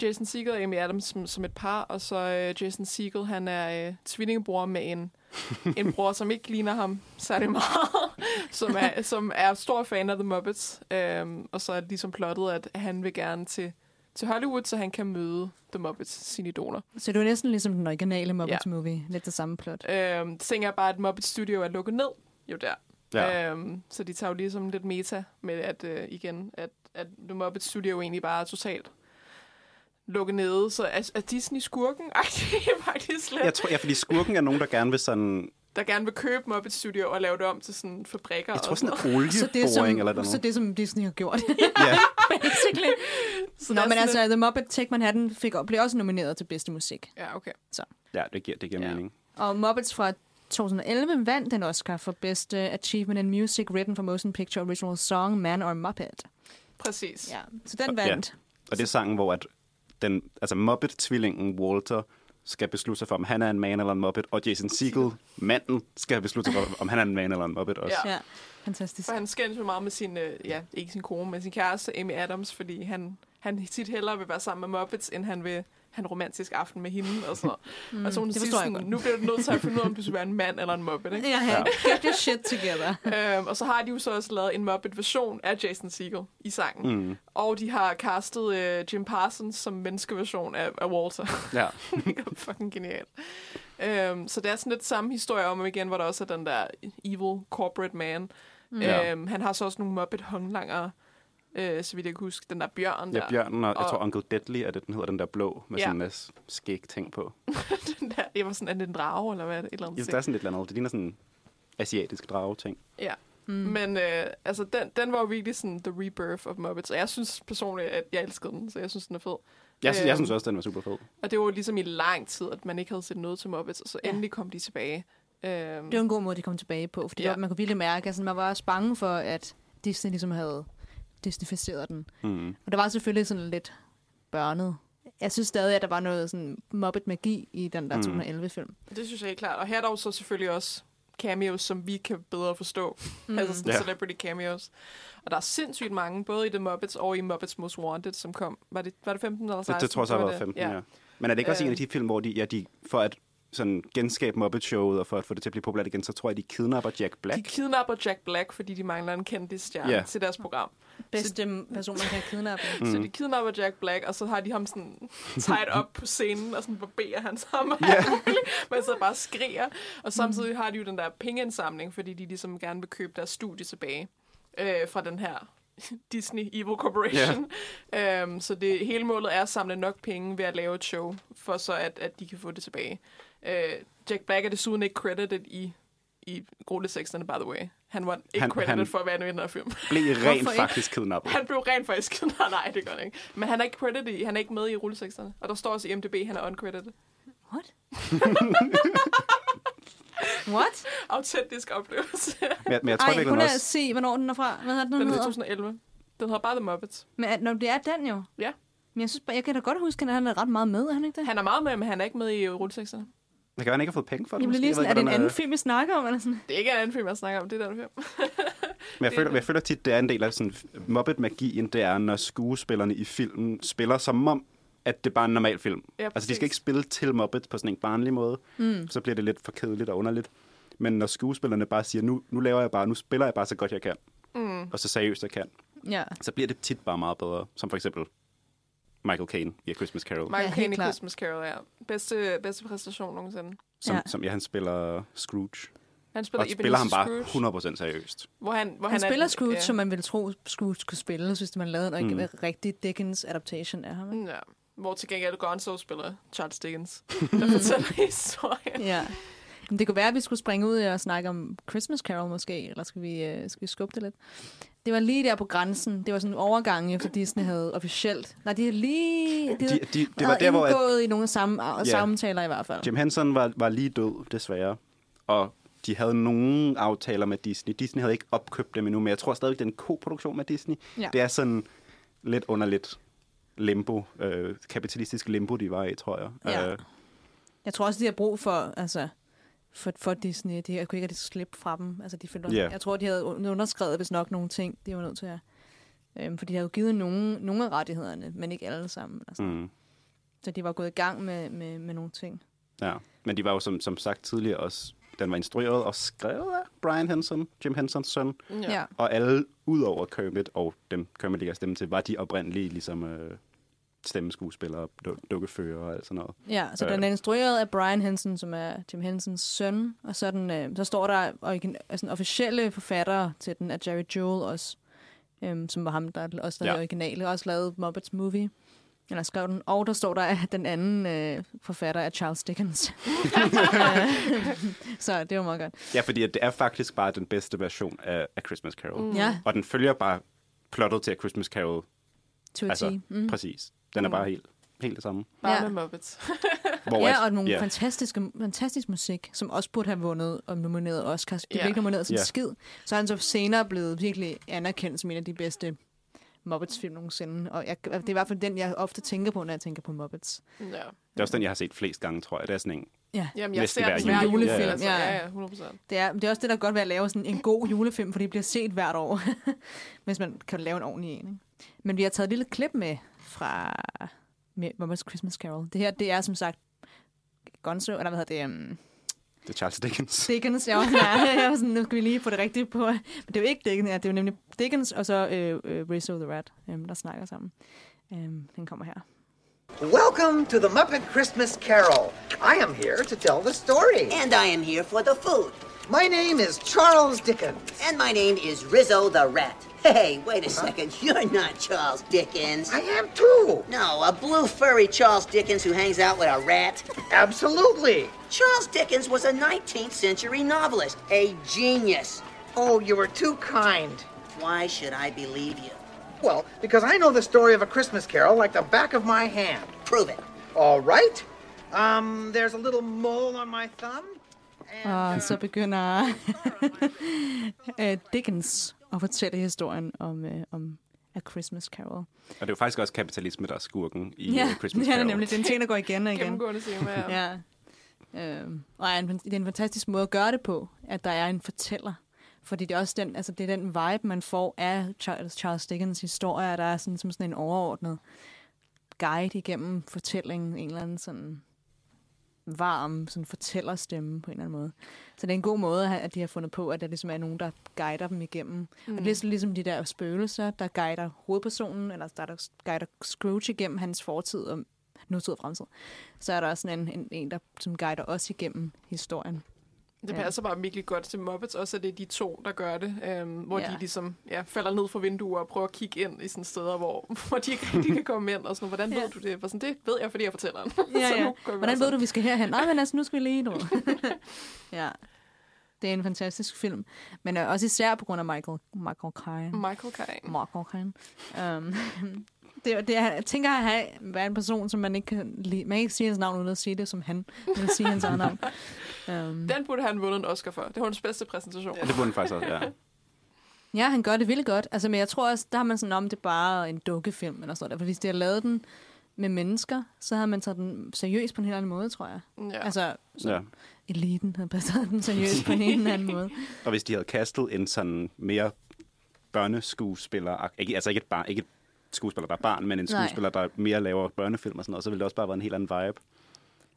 Jason Segel og Amy Adams som, som et par, og så øh, Jason Segel, han er øh, tvillingebror med en, en bror, som ikke ligner ham særlig meget, som, er, som er stor fan af The Muppets, øhm, og så er det ligesom plottet, at han vil gerne til, til Hollywood, så han kan møde The Muppets, sine idoler. Så det var næsten ligesom den originale Muppets ja. movie. Lidt det samme plot. Øhm, tænker jeg bare, at Muppet Studio er lukket ned, jo der. Ja. Øhm, så de tager jo ligesom lidt meta med, at øh, igen, at, at The Muppet Studio egentlig bare er totalt lukket nede. Så er, er Disney skurken? Ej, det er faktisk. Jeg tror, ja, fordi skurken er nogen, der gerne vil sådan... Der gerne vil købe Muppet Studio og lave det om til sådan fabrikker. Jeg tror sådan en Så det, er som, eller noget. så det, som Disney har gjort. Ja, Basically. Så Nå, men altså, lidt- The Muppet Take Manhattan fik, blev også nomineret til bedste musik. Ja, okay. ja, det giver, det giver Ja. mening. Og Muppets fra 2011 vandt den Oscar for Best uh, Achievement in Music Written for Motion Picture Original Song, Man or Muppet. Præcis. Ja, så den Ja. vandt. Og det er sangen, hvor at den, altså Muppet-tvillingen Walter skal beslutte sig for, om han er en man eller en Muppet, og Jason Segel, manden, skal beslutte sig for, om han er en man eller en Muppet også. Ja. Ja, fantastisk. For han skændes jo meget med sin, øh, ja, ikke sin kone, men sin kæreste, Amy Adams, fordi han, han tit hellere vil være sammen med Muppets, end han vil have en romantisk aften med hende og noget. Mm, og så hun det siger sådan, nu bliver du nødt til at finde ud af, om du skal være en mand eller en Muppet, ikke? Ja, ja. Get your shit together. Øhm, og så har de jo så også lavet en Muppet-version af Jason Segel i sangen. Mm. Og de har castet øh, Jim Parsons som menneskeversion af, af Walter. Ja. Fucking genialt. Øhm, så det er sådan lidt samme historie om igen, hvor der også er den der evil corporate man. Mm. Øhm, han har så også nogle Muppet håndlanger, øh, så vidt jeg kan huske. Den der bjørn Ja, der. bjørnen og, og, jeg tror Uncle Deadly er det, den hedder, den der blå, med Ja. ja. sådan en masse skæg ting på. den der, det var sådan, er det en drage, eller hvad er det? Et eller andet Ja, der er sådan lidt andet. Det ligner sådan en asiatisk drage ting. Ja. Mm. Men øh, altså, den, den var jo virkelig sådan the rebirth of Muppets. Og jeg synes personligt, at jeg elskede den, så jeg synes, den er fed. Jeg, synes, jeg Øhm, synes også, den var super fed. Og det var jo ligesom i lang tid, at man ikke havde set noget til Muppets, og så Ja. endelig kom de tilbage. Øhm, Det var en god måde, de kom tilbage på, fordi Ja. ja. man kunne virkelig mærke, at man var også bange for, at Disney ligesom havde Disneyficeret den. Mm. Og der var selvfølgelig sådan lidt børnet. Jeg synes stadig, at der var noget sådan Muppet-magi i den der Mm. 2011-film. Det synes jeg helt klart. Og her er der jo så selvfølgelig også cameos, som vi kan bedre forstå. Mm. Mm. Altså sådan Ja. celebrity cameos. Og der er sindssygt mange, både i The Muppets og i Muppets Most Wanted, som kom. Var det, var det 15 eller 16? Det, det tror jeg så har Var været 15, ja. Men er det ikke også Øh. en af de film, hvor de, ja, de for at sådan genskabe Muppet-showet, og for at få det til at blive populært igen, så tror jeg, de kidnapper Jack Black. De kidnapper Jack Black, fordi de mangler en kendt stjerne Ja. til deres program. Bedste person, man kan kidnappe. Mm. Så de kidnapper Jack Black, og så har de ham sådan tied op på scenen, og sådan barberer han sammen. Ja. Men så bare skriger. Og samtidig har de jo den der pengeindsamling, fordi de ligesom gerne vil købe deres studie tilbage øh, fra den her Disney Evil Corporation. Yeah. Um, så det hele målet er at samle nok penge ved at lave et show, for så at, at de kan få det tilbage. Uh, Jack Black er desuden ikke credited i, i Groleseksterne, by the way. Han var ikke Han- credited han- for at være med i den her film. Blev rent faktisk kidnappet. Han blev rent faktisk... nej, nej, det gør han ikke. Men han er ikke credited i, han er ikke med i rulleseksterne. Og der står også i MDB, han er uncredited. What? What? Autentisk oplevelse. Men, men jeg tror Ej, virkelig kun at også... se, hvornår den er fra. Hvad hedder den, Den er hedder? 2011. Den hedder bare The Muppets. Men når det er den jo. Ja. Men jeg synes jeg kan da godt huske, at han er ret meget med, er han ikke det? Han er meget med, men han er ikke med i rulleseksterne. Det kan være, han ikke har fået penge for det. Jeg bliver måske. lige sådan, er det en anden film, vi snakker om? Eller sådan? Det er ikke en anden film, jeg snakker om. Det er den film. Men jeg føler, jeg føler tit, det er en del af sådan Muppet-magien, det er, når skuespillerne i filmen spiller som om, at det bare er en normal film. Ja, altså, de skal ikke spille til Muppet på sådan en barnlig måde. Mm. Så bliver det lidt for kedeligt og underligt. Men når skuespillerne bare siger, nu, nu laver jeg bare, nu spiller jeg bare så godt jeg kan, Mm. og så seriøst jeg kan, Ja. så bliver det tit bare meget bedre. Som for eksempel Michael Caine i A Christmas Carol. Michael Ja, Caine i. Christmas Carol, ja. Bedste, bedste præstation nogensinde. Som, Ja. som ja, han spiller Scrooge. Han spiller Og spiller ham Ebenezer bare Scrooge, 100% seriøst. Hvor han, hvor Han, han, spiller er, Scrooge, ja. som man ville tro, Scrooge skulle spille, hvis man lavede en Mm. rigtig Dickens adaptation af ham. ikke? Ja. Hvor til gengæld Gonzo spiller Charles Dickens, der fortæller historien. Ja. Men det kunne være, at vi skulle springe ud og snakke om Christmas Carol måske, eller skal vi, øh, skal vi skubbe det lidt? Det var lige der på grænsen. Det var sådan en overgang, efter Disney havde officielt... Nej, de er lige... De, De, de, de, det var der, hvor at i nogle samme, ja. samtaler i hvert fald. Jim Henson var, var lige død, desværre. Og de havde nogle aftaler med Disney. Disney havde ikke opkøbt dem endnu, men jeg tror stadig, det er en koproduktion med Disney. Ja. Det er sådan lidt underligt limbo, øh, kapitalistisk limbo, de var i, tror jeg. Ja. Øh, Jeg tror også, de har brug for, altså, for, for Disney. De, jeg kunne ikke rigtig slippe fra dem. Altså, de følte, Ja. Jeg tror, de havde underskrevet, hvis nok, nogle ting, de var nødt til at... Øhm, for de havde jo givet nogle, nogle af rettighederne, men ikke alle sammen. Altså. Mm. Så de var gået i gang med, med, med nogle ting. ja. Men de var jo som, som sagt tidligere også, den var instrueret og skrevet af Brian Henson, Jim Hensons søn. Ja. ja. Og alle, udover Kermit og dem Kermit ligger stemme til, var de oprindelige ligesom øh, stemmeskuespillere, dukkefører og alt sådan noget. Ja, så Øh. den er instrueret af Brian Henson, som er Jim Hensons søn. Og så, den, øh, så står der origin, altså, officielle forfattere til den, af Jerry Joel også, øhm, som var ham, der også lavede Ja. originale, og også lavede Muppets Movie. Eller skrev den. Og der står der, at den anden øh, forfatter er Charles Dickens. så det var meget godt. Ja, fordi det er faktisk bare den bedste version af, af Christmas Carol. Mm. Ja, Og den følger bare plottet til A Christmas Carol. to Altså. Mm. Præcis. Den er Mm. bare helt, helt det samme. Bare Ja. med Muppets. Hvor Ja, og nogle yeah. fantastiske, fantastisk musik, som også burde have vundet og nomineret Oscars. De Ja. blev ikke nomineret som Ja. skid. Så er han så senere blevet virkelig anerkendt som en af de bedste Muppets-film nogensinde. Og jeg, det er i hvert fald den, jeg ofte tænker på, når jeg tænker på Muppets. ja. Det er også den, jeg har set flest gange, tror jeg. Det er sådan en... Ja. Jamen, jeg Næsten ser hver den hver Julefilm, jul. Altså, ja. ja, ja, 100%. Det er, det er også det, der er godt ved at lave sådan en god julefilm, fordi det bliver set hvert år, hvis man kan lave en ordentlig en. Ikke? Men vi har taget et lille klip med fra med Muppets Christmas Carol. Det her, det er som sagt Gonzo, eller hvad hedder det? Um, Det er Charles Dickens. Dickens, ja. ja jeg var sådan, nu skal vi lige få det rigtigt på. Men det er jo ikke Dickens, ja, det er jo nemlig Dickens, og så øh, øh, Rizzo the Rat, øh, der snakker sammen. Øh, den kommer her. Welcome to the Muppet Christmas Carol. I am here to tell the story. And I am here for the food. My name is Charles Dickens. And my name is Rizzo the Rat. Hey, wait a second. You're not Charles Dickens. I am too. No, a blue furry Charles Dickens who hangs out with a rat. Absolutely. Charles Dickens was a 19th century novelist, a genius. Oh, you were too kind. Why should I believe you? Well, because I know the story of a Christmas Carol like the back of my hand. Prove it. All right. Um, there's a little mole on my thumb. Og så begynder Dickens at fortælle historien om, øh, om A Christmas Carol. Og det er jo faktisk også kapitalisme, der er skurken i ja, øh, Christmas det er Carol. nemlig. Det er en ting, der går igen og igen. Gennemgående tema, ja. ja. Øhm, og er en, det er en fantastisk måde at gøre det på, at der er en fortæller. Fordi det er også den, altså det er den vibe, man får af Charles, Charles Dickens historie, at der er sådan, som sådan en overordnet guide igennem fortællingen, en eller anden sådan varm sådan fortællerstemme på en eller anden måde. Så det er en god måde, at de har fundet på, at der ligesom er nogen, der guider dem igennem. Mm. Og det er lidt ligesom de der spøgelser, der guider hovedpersonen, eller der, der guider Scrooge igennem hans fortid og nutid og fremtid. Så er der også sådan en, en, en der som guider os igennem historien. Det passer bare virkelig godt til Muppets, også at det er de to, der gør det, øhm, hvor Ja. de ligesom ja, falder ned fra vinduer og prøver at kigge ind i sådan steder, hvor, hvor de ikke rigtig kan komme ind. Og sådan, hvordan Ja. ved du det? Hvor sådan, det ved jeg, fordi jeg fortæller den. Ja, ja. nu Hvordan også ved du, vi skal herhen? Nej, men altså, nu skal vi lige, du. ja. Det er en fantastisk film. Men øh, også især på grund af Michael, Michael Caine. Michael Caine. Michael Caine. Um, det, det er, jeg tænker at have, være en person, som man ikke kan lide. Man kan ikke sige hans navn uden at sige det som han. Man sige hans eget navn. Um, Den burde han vundet en Oscar for. Det var hans bedste præsentation. Ja, det burde den faktisk også, ja. Ja, han gør det vildt godt. Altså, men jeg tror også, der har man sådan om, det er bare en dukkefilm eller sådan noget. For hvis de har lavet den med mennesker, så har man taget den seriøst på en helt anden måde, tror jeg. Ja. Altså, så ja. eliten har bare taget den seriøst på en helt anden måde. Og hvis de havde kastet en sådan mere børneskuespiller, altså ikke et, barn, ikke et skuespiller, der er barn, men en Nej. skuespiller, der mere laver børnefilm og sådan noget, så ville det også bare være en helt anden vibe.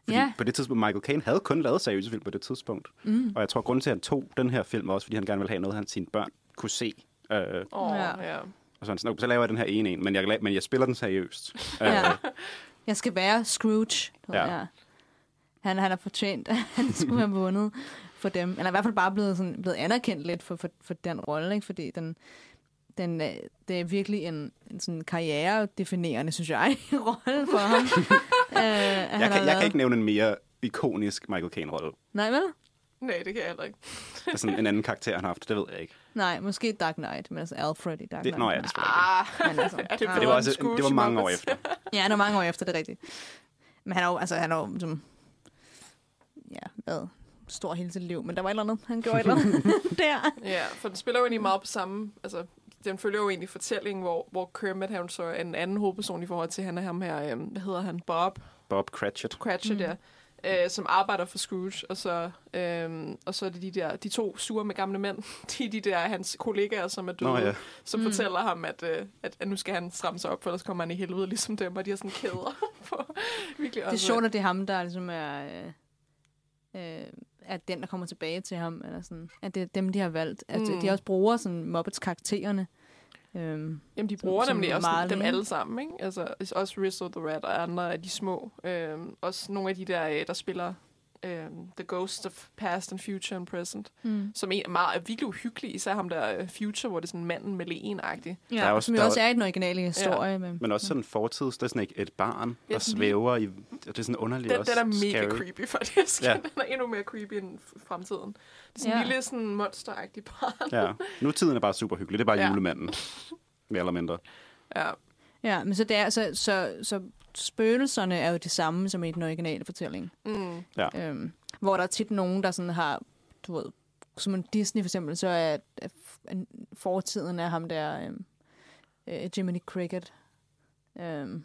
Fordi Ja. på det tidspunkt, Michael Caine havde kun lavet seriøse film på det tidspunkt. Mm. Og jeg tror, grunden til, at han tog den her film, var også, fordi han gerne ville have noget, han sine børn kunne se. Øh, oh, Ja. og sådan, så, så laver jeg den her ene en, men jeg, men jeg spiller den seriøst. Ja. Øh, Jeg skal være Scrooge. Ja. ja. Han, han har fortjent, at han skulle have vundet for dem. Eller i hvert fald bare blevet, sådan, blevet anerkendt lidt for, for, for den rolle, ikke? fordi den, den, øh, det er virkelig en, en sådan karrieredefinerende, synes jeg, rolle for ham. øh, jeg, kan, jeg kan ikke nævne en mere ikonisk Michael Caine-rolle. Nej, vel? Nej, det kan jeg heller ikke. Det er sådan en anden karakter, han har haft. Det ved jeg ikke. Nej, måske Dark Knight, men altså Alfred i Dark Det, Knight. nå ja, det er Ah, Men altså, er det. Men det var, også, det var mange år efter. Ja, han er mange år efter, det er rigtigt. Men han er jo, altså, han er jo som, ja, hvad, stor hele sit liv, men der var et eller andet, han gjorde et eller andet der. Ja, for den spiller jo egentlig meget på samme... Altså, den følger jo egentlig fortællingen, hvor, hvor Kermit han så er en anden hovedperson i forhold til, han er ham her, øhm, hvad hedder han, Bob Bob Cratchit. Cratchit, mm. ja, øh, som arbejder for Scrooge, og så, øhm, og så er det de der, de to sure med gamle mænd, de er de der hans kollegaer, som er døde, Nå, ja. som Mm. fortæller ham, at, øh, at, at, nu skal han stramme sig op, for ellers kommer han i helvede ligesom dem, og de har sådan kæder på. Virkelig Det er sjovt, at det er ham, der ligesom er, øh, øh, er den, der kommer tilbage til ham, eller sådan, at det er dem, de har valgt. At Mm. mm. de også bruger sådan Muppets karaktererne. Øhm, Jamen, de bruger som nemlig også meget dem alle sammen, ikke? Altså, også Rizzo the Rat og andre af de små. Øhm, også nogle af de der, øh, der spiller øhm, The Ghost of Past and Future and Present, Mm. som er, meget, er virkelig uhyggelig, især ham der øh, Future, hvor det er sådan manden med lægen-agtig. Ja, Der er også- som jo der er også er i den originale historie. Ja. Men, Men også sådan fortids, det er sådan ikke et barn, Ja, der svæver i... Det er sådan underligt Den, også den er mega scary. creepy, faktisk. Ja. Den er endnu mere creepy end fremtiden. Det er sådan en Ja. lille sådan monsteragtig barn. Ja, nutiden er bare super hyggelig. Det er bare Ja. julemanden. Mere eller mindre. Ja. ja, men så, det er, så, så, så spøgelserne er jo de samme som i den originale fortælling. Mm. Ja. Øhm, hvor der er tit nogen, der sådan har, du ved, som en Disney for eksempel, så er, er f- fortiden af ham der, øhm, øh, Jiminy Cricket. Øhm,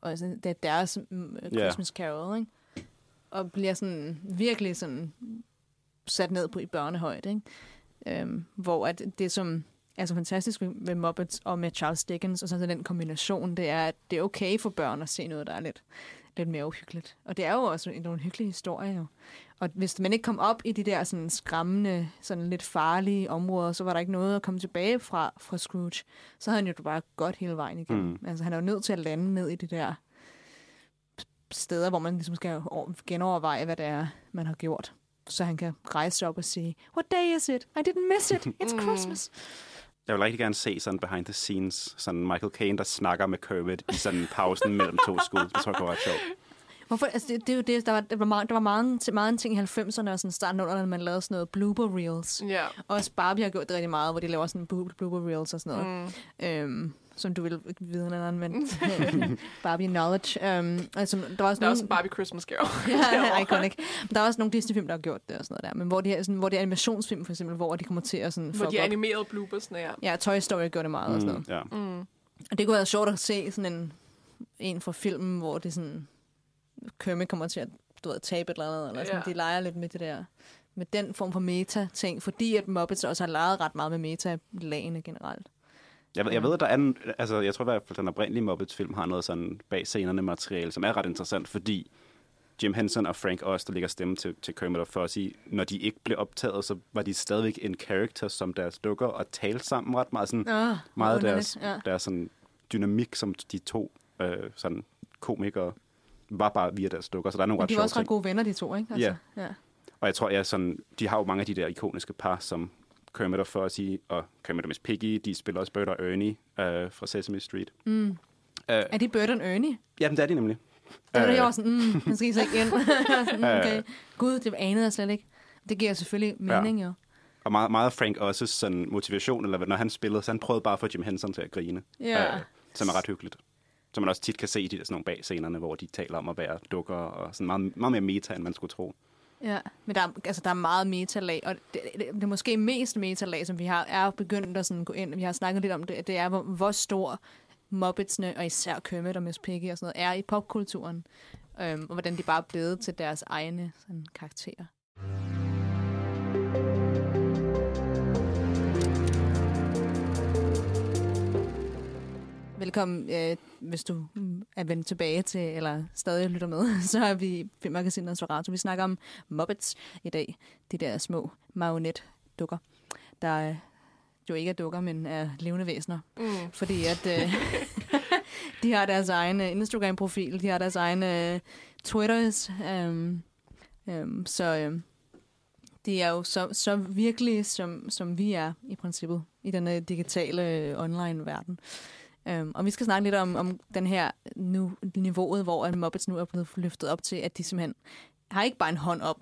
og sådan, det er deres Ja. Christmas Carol, ikke? Og bliver sådan virkelig sådan sat ned på i børnehøjde, ikke? Øhm, hvor at det som er så fantastisk ved, ved Muppets og med Charles Dickens, og så den kombination, det er, at det er okay for børn at se noget, der er lidt, lidt mere uhyggeligt. Og det er jo også en, nogle hyggelige historier jo. Og hvis man ikke kom op i de der sådan skræmmende, sådan lidt farlige områder, så var der ikke noget at komme tilbage fra, fra Scrooge. Så havde han jo bare godt hele vejen igennem. Mm. Altså han er jo nødt til at lande ned i de der steder, hvor man ligesom skal over- genoverveje, hvad det er, man har gjort. Så han kan rejse op og sige, What day is it? I didn't miss it. It's Christmas. Jeg vil rigtig gerne se sådan behind the scenes, sådan Michael Caine, der snakker med Kermit i sådan pausen mellem to skud. Det tror jeg kunne være sjovt. Hvorfor? Altså, det, det, er jo det, der var, der var, meget, der var meget, meget en ting i 90'erne og sådan starten under, når man lavede sådan noget blooper reels. Ja. Også Barbie har gjort det rigtig meget, hvor de laver sådan blo- blooper reels og sådan noget. Mm. Øhm, som du vil vide andet, men Barbie knowledge. Øhm, altså, der var også Der er nogle, også en Barbie Christmas Carol. ja, iconic. Men der er også nogle Disney-film, der har gjort det og sådan noget der. Men hvor, de er, sådan, hvor det er animationsfilm, for eksempel, hvor de kommer til at sådan Hvor de op. animerede bloopersne, ja. Ja, Toy Story gjorde det meget og sådan noget. ja. Mm. Og det kunne være sjovt at se sådan en, en fra filmen, hvor det sådan, Kermit kommer til at du ved, tabe et eller andet, eller sådan, Ja. de leger lidt med det der, med den form for meta-ting, fordi at Muppets også har leget ret meget med meta-lagene generelt. Jeg, ved- jeg ved, at der er en, altså, jeg tror i hvert fald, at den oprindelige Muppets-film har noget sådan bag scenerne materiale, som er ret interessant, fordi Jim Henson og Frank Oz, der ligger stemme til, til Kermit og Fozzie, når de ikke blev optaget, så var de stadigvæk en character som deres dukker og talte sammen ret meget. Sådan, Ah, meget deres, ja. deres sådan, dynamik, som de to øh, sådan, komikere var bare via deres dukker, så der er nogle Men ret de var også ret gode venner, de to, ikke? Altså, Ja. ja. Og jeg tror, jeg sådan, de har jo mange af de der ikoniske par, som Kermit og Fozzie og Kermit og Miss Piggy, de spiller også Bert og Ernie øh, fra Sesame Street. Mm. Øh, Er de Bert og Ernie? jamen, det er de nemlig. Det var det, Øh, jeg var sådan, mm, han skal I så ikke ind. sådan, okay. Øh. Gud, det anede jeg slet ikke. Det giver selvfølgelig mening, jo. Og meget, meget Frank Oz' sådan, motivation, eller når han spillede, så han prøvede bare at få Jim Henson til at grine. Ja. Øh, som er ret hyggeligt. Som man også tit kan se i de der sådan nogle bag scenerne, hvor de taler om at være dukker, og sådan meget, meget mere meta, end man skulle tro. Ja, men der, er- altså, der er meget metalag, og det, det, det måske mest metalag, som vi har, er begyndt at sådan gå ind, vi har snakket lidt om det, det er, hvor, hvor stor Muppetsne, og især Kermit og Miss Piggy og sådan noget, er i popkulturen, øhm, og hvordan de bare er blevet til deres egne sådan, karakterer. Velkommen, øh, hvis du mm, er vendt tilbage til, eller stadig lytter med, så er vi Filmmagasinet Inspirator. Vi snakker om Muppets i dag. De der små marionetdukker, der øh, jo ikke er dukker, men er levende væsener. Mm. Fordi at øh, de har deres egen øh, Instagram-profil, de har deres egen øh, Twitters. Um, um, så um, de er jo så, så virkelige, som, som vi er i princippet, i den øh, digitale øh, online-verden. Um, og vi skal snakke lidt om, om den her nu, niveauet, hvor at Muppets nu er blevet løftet op til, at de simpelthen har ikke bare en hånd op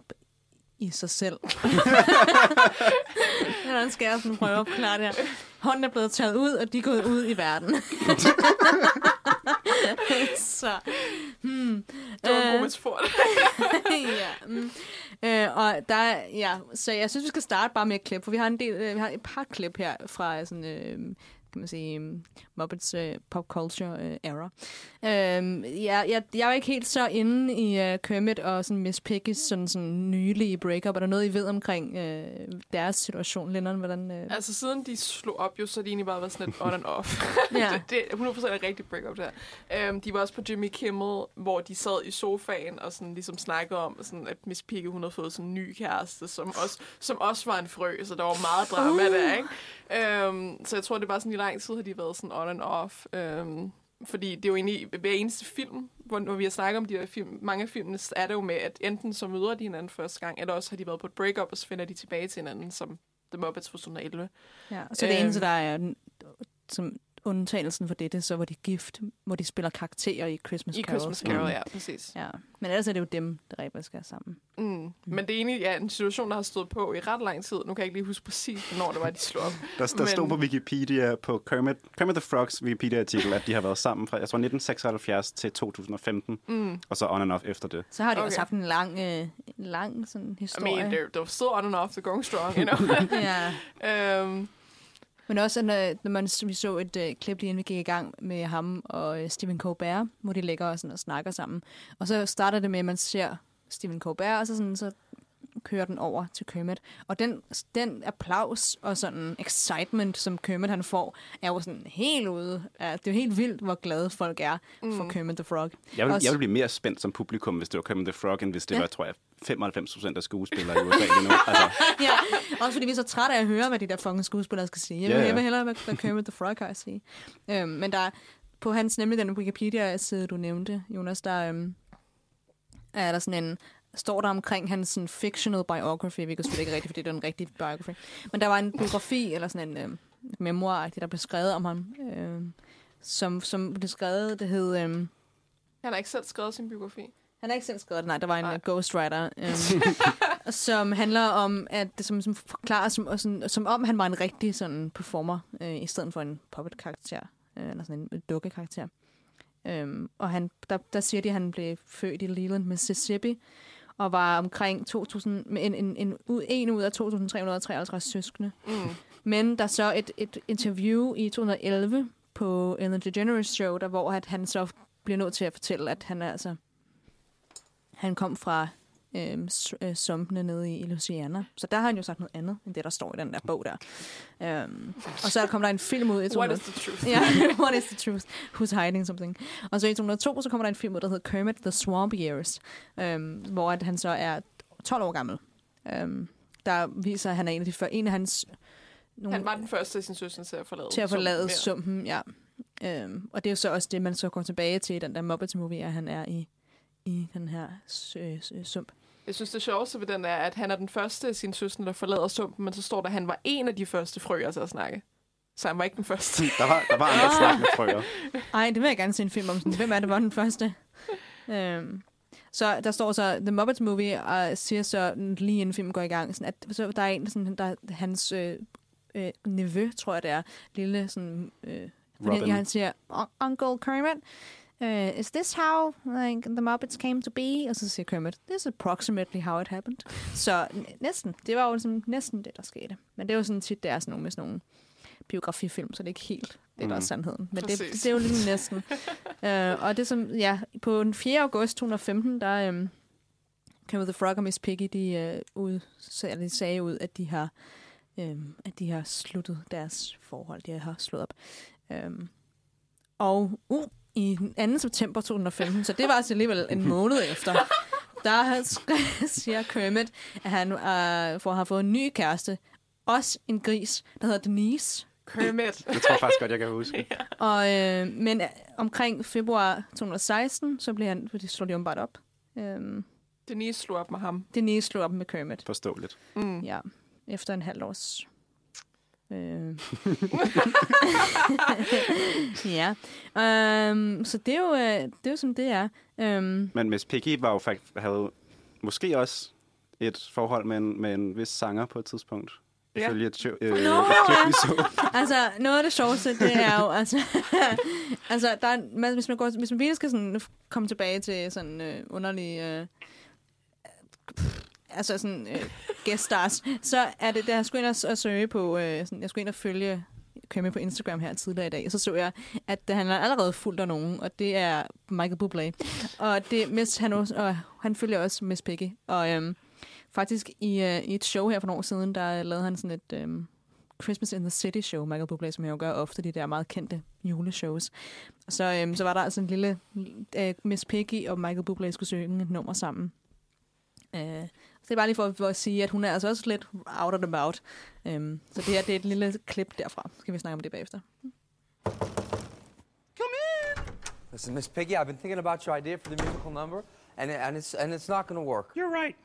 i sig selv. Hvordan skal jeg sådan prøve at opklare det her? Hånden er blevet taget ud, og de er gået ud i verden. så, hmm. Det var en god Øh, metafor. ja. Mm. Øh, og der, er- ja, så jeg synes, vi skal starte bare med et klip, for vi har en del, øh, vi har et par klip her fra sådan, øh, kan man sige, um, Muppets øh, pop culture øh, era. Øh, ja, jeg, jeg er ikke helt så inde i øh, Kermit og sådan Miss Piggy's sådan, sådan nylige breakup. Er der noget, I ved omkring øh, deres situation, Lennon? Hvordan, øh? Altså, siden de slog op, jo, så har de egentlig bare været sådan lidt on and off. Ja. det, det er 100% et rigtigt breakup, der. Um, de var også på Jimmy Kimmel, hvor de sad i sofaen og sådan ligesom snakkede om, sådan, at Miss Piggy, hun havde fået sådan en ny kæreste, som også, som også var en frø, så der var meget drama Uh. der, ikke? Um, så jeg tror, det er bare sådan i lang tid, har de været sådan on and off. Um, fordi det er jo egentlig hver eneste film, hvor, når vi har snakket om de her film, mange af filmene, er det jo med, at enten så møder de hinanden første gang, eller også har de været på et breakup, og så finder de tilbage til hinanden, som The Muppets fra 2011. Ja, så det Øhm. eneste, der er som undtagelsen for dette, så var de gift, hvor de spiller karakterer i Christmas I Carol. Christmas Carol, ja, præcis. Ja. Men ellers er det jo dem, der rent faktisk er sammen. Mm. Men det er egentlig ja, en situation, der har stået på i ret lang tid. Nu kan jeg ikke lige huske præcis, hvornår det var, de slog op. Der, der stod på Wikipedia, på Kermit, Kermit the Frogs Wikipedia-artikel, at de har været sammen fra, jeg tror, 1976 til 2015, Mm. og så on and off efter det. Så har de okay. Også haft en lang, øh, lang sådan, I historie. mean, they're, they're still on and off, they're going strong, you know. ja. um, Men også, når, når man, vi så et øh, klip lige inden vi gik i gang med ham og øh, Stephen Colbert, hvor de ligger og, sådan, og snakker sammen. Og så starter det med, at man ser Stephen Colbert, og så, sådan, så kører den over til Kermit. Og den, den applaus og sådan excitement, som Kermit han får, er jo sådan helt ude. Ja, det er jo helt vildt, hvor glade folk er mm. for Kermit the Frog. Jeg vil, Også- jeg vil blive mere spændt som publikum, hvis det var Kermit the Frog, end hvis det ja. var, tror jeg, 95 procent af skuespillere i USA lige nu. Altså, ja, også fordi vi er så trætte af at høre, hvad de der fucking skuespillere skal sige. Jeg vil, Ja, ja, jeg vil hellere, hvad, hvad Kermit the Frog har at sige. Øhm, men der er, på hans, nemlig den Wikipedia-side, du nævnte, Jonas, der øhm, er der sådan en, står der omkring hans sådan, fictional biography, hvilket selvfølgelig ikke er rigtigt, fordi det er en rigtig biography. Men der var en biografi, eller sådan en øhm, memoir, der blev skrevet om ham, øhm, som, som blev skrevet, det hed... Øhm, Han har ikke selv skrevet sin biografi. han har ikke selv skrevet det, nej, der var en nej. ghostwriter, øhm, som handler om, at det som, som forklarer, som, og sådan, som om han var en rigtig sådan performer, øh, i stedet for en puppet-karakter, øh, eller sådan en dukke-karakter. Øhm, og han, der, der siger de, at han blev født i Leland, Mississippi, og var omkring 2000, med en, en, en, ud- en ud af 2.353 søskende. Mm. Men der er så et, et interview i 2011 på Ellen DeGeneres show, der hvor at han så bliver nødt til at fortælle, at han er altså han kom fra øh, sumpene nede i, i Louisiana. Så der har han jo sagt noget andet, end det, der står i den der bog der. Øhm, og så kom der en film ud i 200... What is the truth? Ja, what is the truth? Who's hiding something? Og så i 2002, så kommer der en film ud, der hedder Kermit the Swamp Years, øhm, hvor at han så er 12 år gammel. Øhm, der viser, at han er en af, de før, en af hans... Nogle, Han var den første af sin søster til at forlade til at forlade sumpen. Ja. sumpen, ja. Øhm, og det er jo så også det, man så går tilbage til i den der Muppets-movie, at han er i, i den her øh, sump. Jeg synes, det sjoveste ved den er, at han er den første af sine søstre, der forlader sumpen, men så står der, at han var en af de første frøer til at snakke. Så han var ikke den første. der var, der var andre Ah. snak med frøer. Ej, det vil jeg gerne se en film om. Sådan, hvem er det, var den første? øhm, så der står så, The Muppets Movie, og siger så lige inden filmen går i gang, sådan, at så der er en, sådan, der hans øh, øh, nevø, tror jeg det er, lille sådan, øh, fordi Robin. han siger, "Un- Uncle Kermit, uh, is this how like, the Muppets came to be? Og så siger Kermit, this is approximately how it happened. Så næsten, det var jo sådan, næsten det, der skete. Men det er jo sådan tit, det er sådan nogle med sådan nogle biografifilm, så det er ikke helt det, der er Mhm. sandheden. Men det, Præcis. det er jo lige næsten. uh, og det som, ja, på den 4. august 2015, der um, Kermit the Frog og Miss Piggy, de, uh, ud, så, de sagde ud, at de har um, at de har sluttet deres forhold. De har slået op. Um, og uh, i 2. september 2015, så det var altså alligevel en måned efter, der siger Kermit, at han uh, får, har fået en ny kæreste. Også en gris, der hedder Denise. Kermit. Det tror jeg faktisk godt, jeg kan huske. Og, øh, men øh, omkring februar 2016, så blev han, fordi slår de åbenbart op. Øhm, Denise slog op med ham. Denise slog op med Kermit. Forståeligt. Mm. Ja, efter en halv års... Øh. ja, øhm, så det er, jo, øh, det er jo som det er. Øhm, Men Miss Piggy var jo faktisk, havde måske også et forhold med en, med en vis sanger på et tidspunkt. Ja. Ifølge et, show, øh, Nå, et klip, vi så. altså, noget af det sjoveste, det er jo, altså, altså der er, man, hvis man, går, hvis man virkelig skal sådan, komme tilbage til sådan øh, underlige, øh, altså sådan øh, guest stars, så er det, da jeg skulle ind og, søge på, øh, sådan, jeg skulle ind og følge Kømme på Instagram her tidligere i dag, så så jeg, at han er allerede fuldt af nogen, og det er Michael Bublé. Og, det, Miss, han, også, og han følger også Miss Piggy. Og øhm, faktisk i, øh, i et show her for nogle år siden, der lavede han sådan et øhm, Christmas in the City show, Michael Bublé, som jeg jo gør ofte, de der meget kendte juleshows. Så, øhm, så var der altså en lille øh, Miss Piggy og Michael Bublé skulle synge et nummer sammen. Øh, så det er bare lige for, for at sige, at hun er altså også lidt out and about. Øhm, så det her det er et lille klip derfra. Skal vi snakke om det bagefter. Listen, Miss Piggy, I've been thinking about your idea for the musical number, and, it, and it's and it's not going to work. You're right.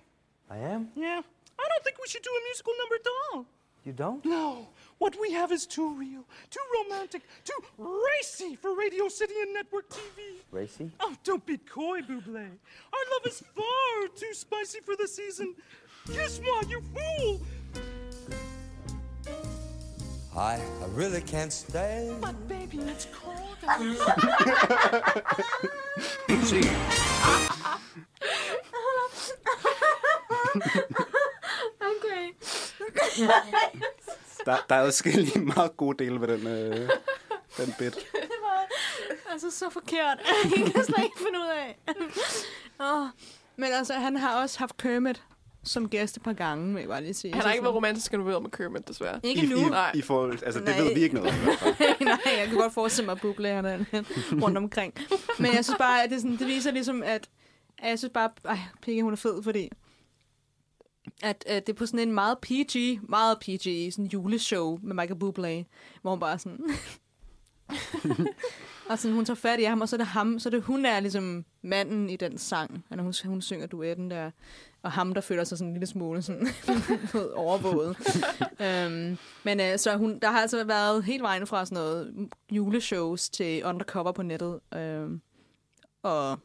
I am. Yeah. I don't think we should do a musical number at all. You don't? No. What we have is too real, too romantic, too racy for Radio City and network TV. Racy? Oh, don't be coy, Buble. Our love is far too spicy for the season. Kiss moi, you fool! I I really can't stay. But baby, it's cold See. okay. Der, der er adskillige meget gode dele ved den, øh, den bit. det var altså så forkert. Jeg kan slet ikke finde ud af. oh. Men altså, han har også haft Kermit som gæst et par gange, vil jeg bare lige sige. Han har Så ikke været romantisk involveret med Kermit, desværre. Ikke I, nu. I, Nej. I forhold, altså, det Nej. ved vi ikke noget om. i. Nej, jeg kan godt forestille mig, at Buble er rundt omkring. Men jeg synes bare, at det, sådan, det viser ligesom, at, at jeg synes bare, at Piggy, hun er fed, fordi at, øh, det er på sådan en meget PG, meget PG, sådan juleshow med Michael Bublé, hvor hun bare sådan... og sådan, hun tager fat i ham, og så er det ham, så er det hun er ligesom manden i den sang, og når hun, hun synger duetten der, og ham, der føler sig sådan en lille smule sådan overvåget. øhm, men øh, så hun, der har altså været helt vejen fra sådan noget juleshows til undercover på nettet, øh, og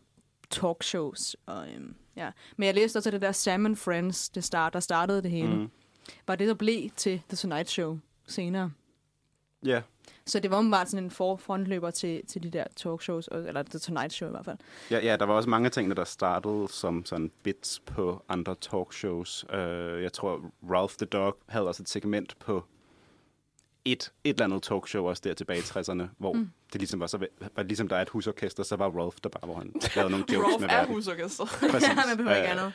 talkshows. Og, um, ja. Men jeg læste også, det der Sam and Friends, det start, der startede det hele, Mm. var det, der blev til The Tonight Show senere. Ja, Så det var åbenbart sådan en for frontløber til, til de der talkshows, eller The Tonight Show i hvert fald. Ja, ja, der var også mange tingene, der startede som sådan bits på andre talkshows. Uh, jeg tror, Ralph the Dog havde også et segment på et, et eller andet talkshow også der tilbage i 60'erne, hvor mm. Det ligesom var, så, var ligesom der er et husorkester, så var Ralph der bare, hvor han lavede nogle jokes Rolf med er verden. husorkester. Præcis. Ja, man behøver ikke Øh, andet.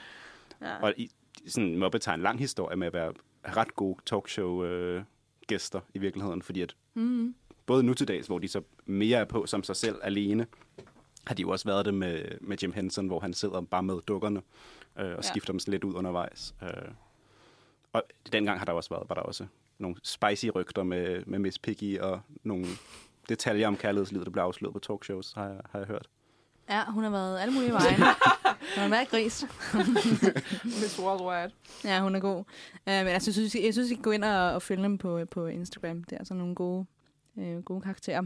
Ja. Og i, sådan, Muppet har en lang historie med at være ret gode talkshow-gæster i virkeligheden, fordi at Mm. både nu til dags, hvor de så mere er på som sig selv alene, har de jo også været det med, med Jim Henson, hvor han sidder bare med dukkerne øh, og Ja. skifter dem lidt ud undervejs. Øh, og dengang har der også været, var der også nogle spicy rygter med, med Miss Piggy og nogle detaljer om kærlighedslivet, der blev afsløret på talkshows, har jeg, har jeg hørt. Ja, hun har været alle mulige veje. Hun har været gris. Miss Worldwide. Ja, hun er god. Uh, men altså, jeg synes, jeg synes, I skal gå ind og, og følge dem på, på Instagram. Det er altså nogle gode, øh, gode karakterer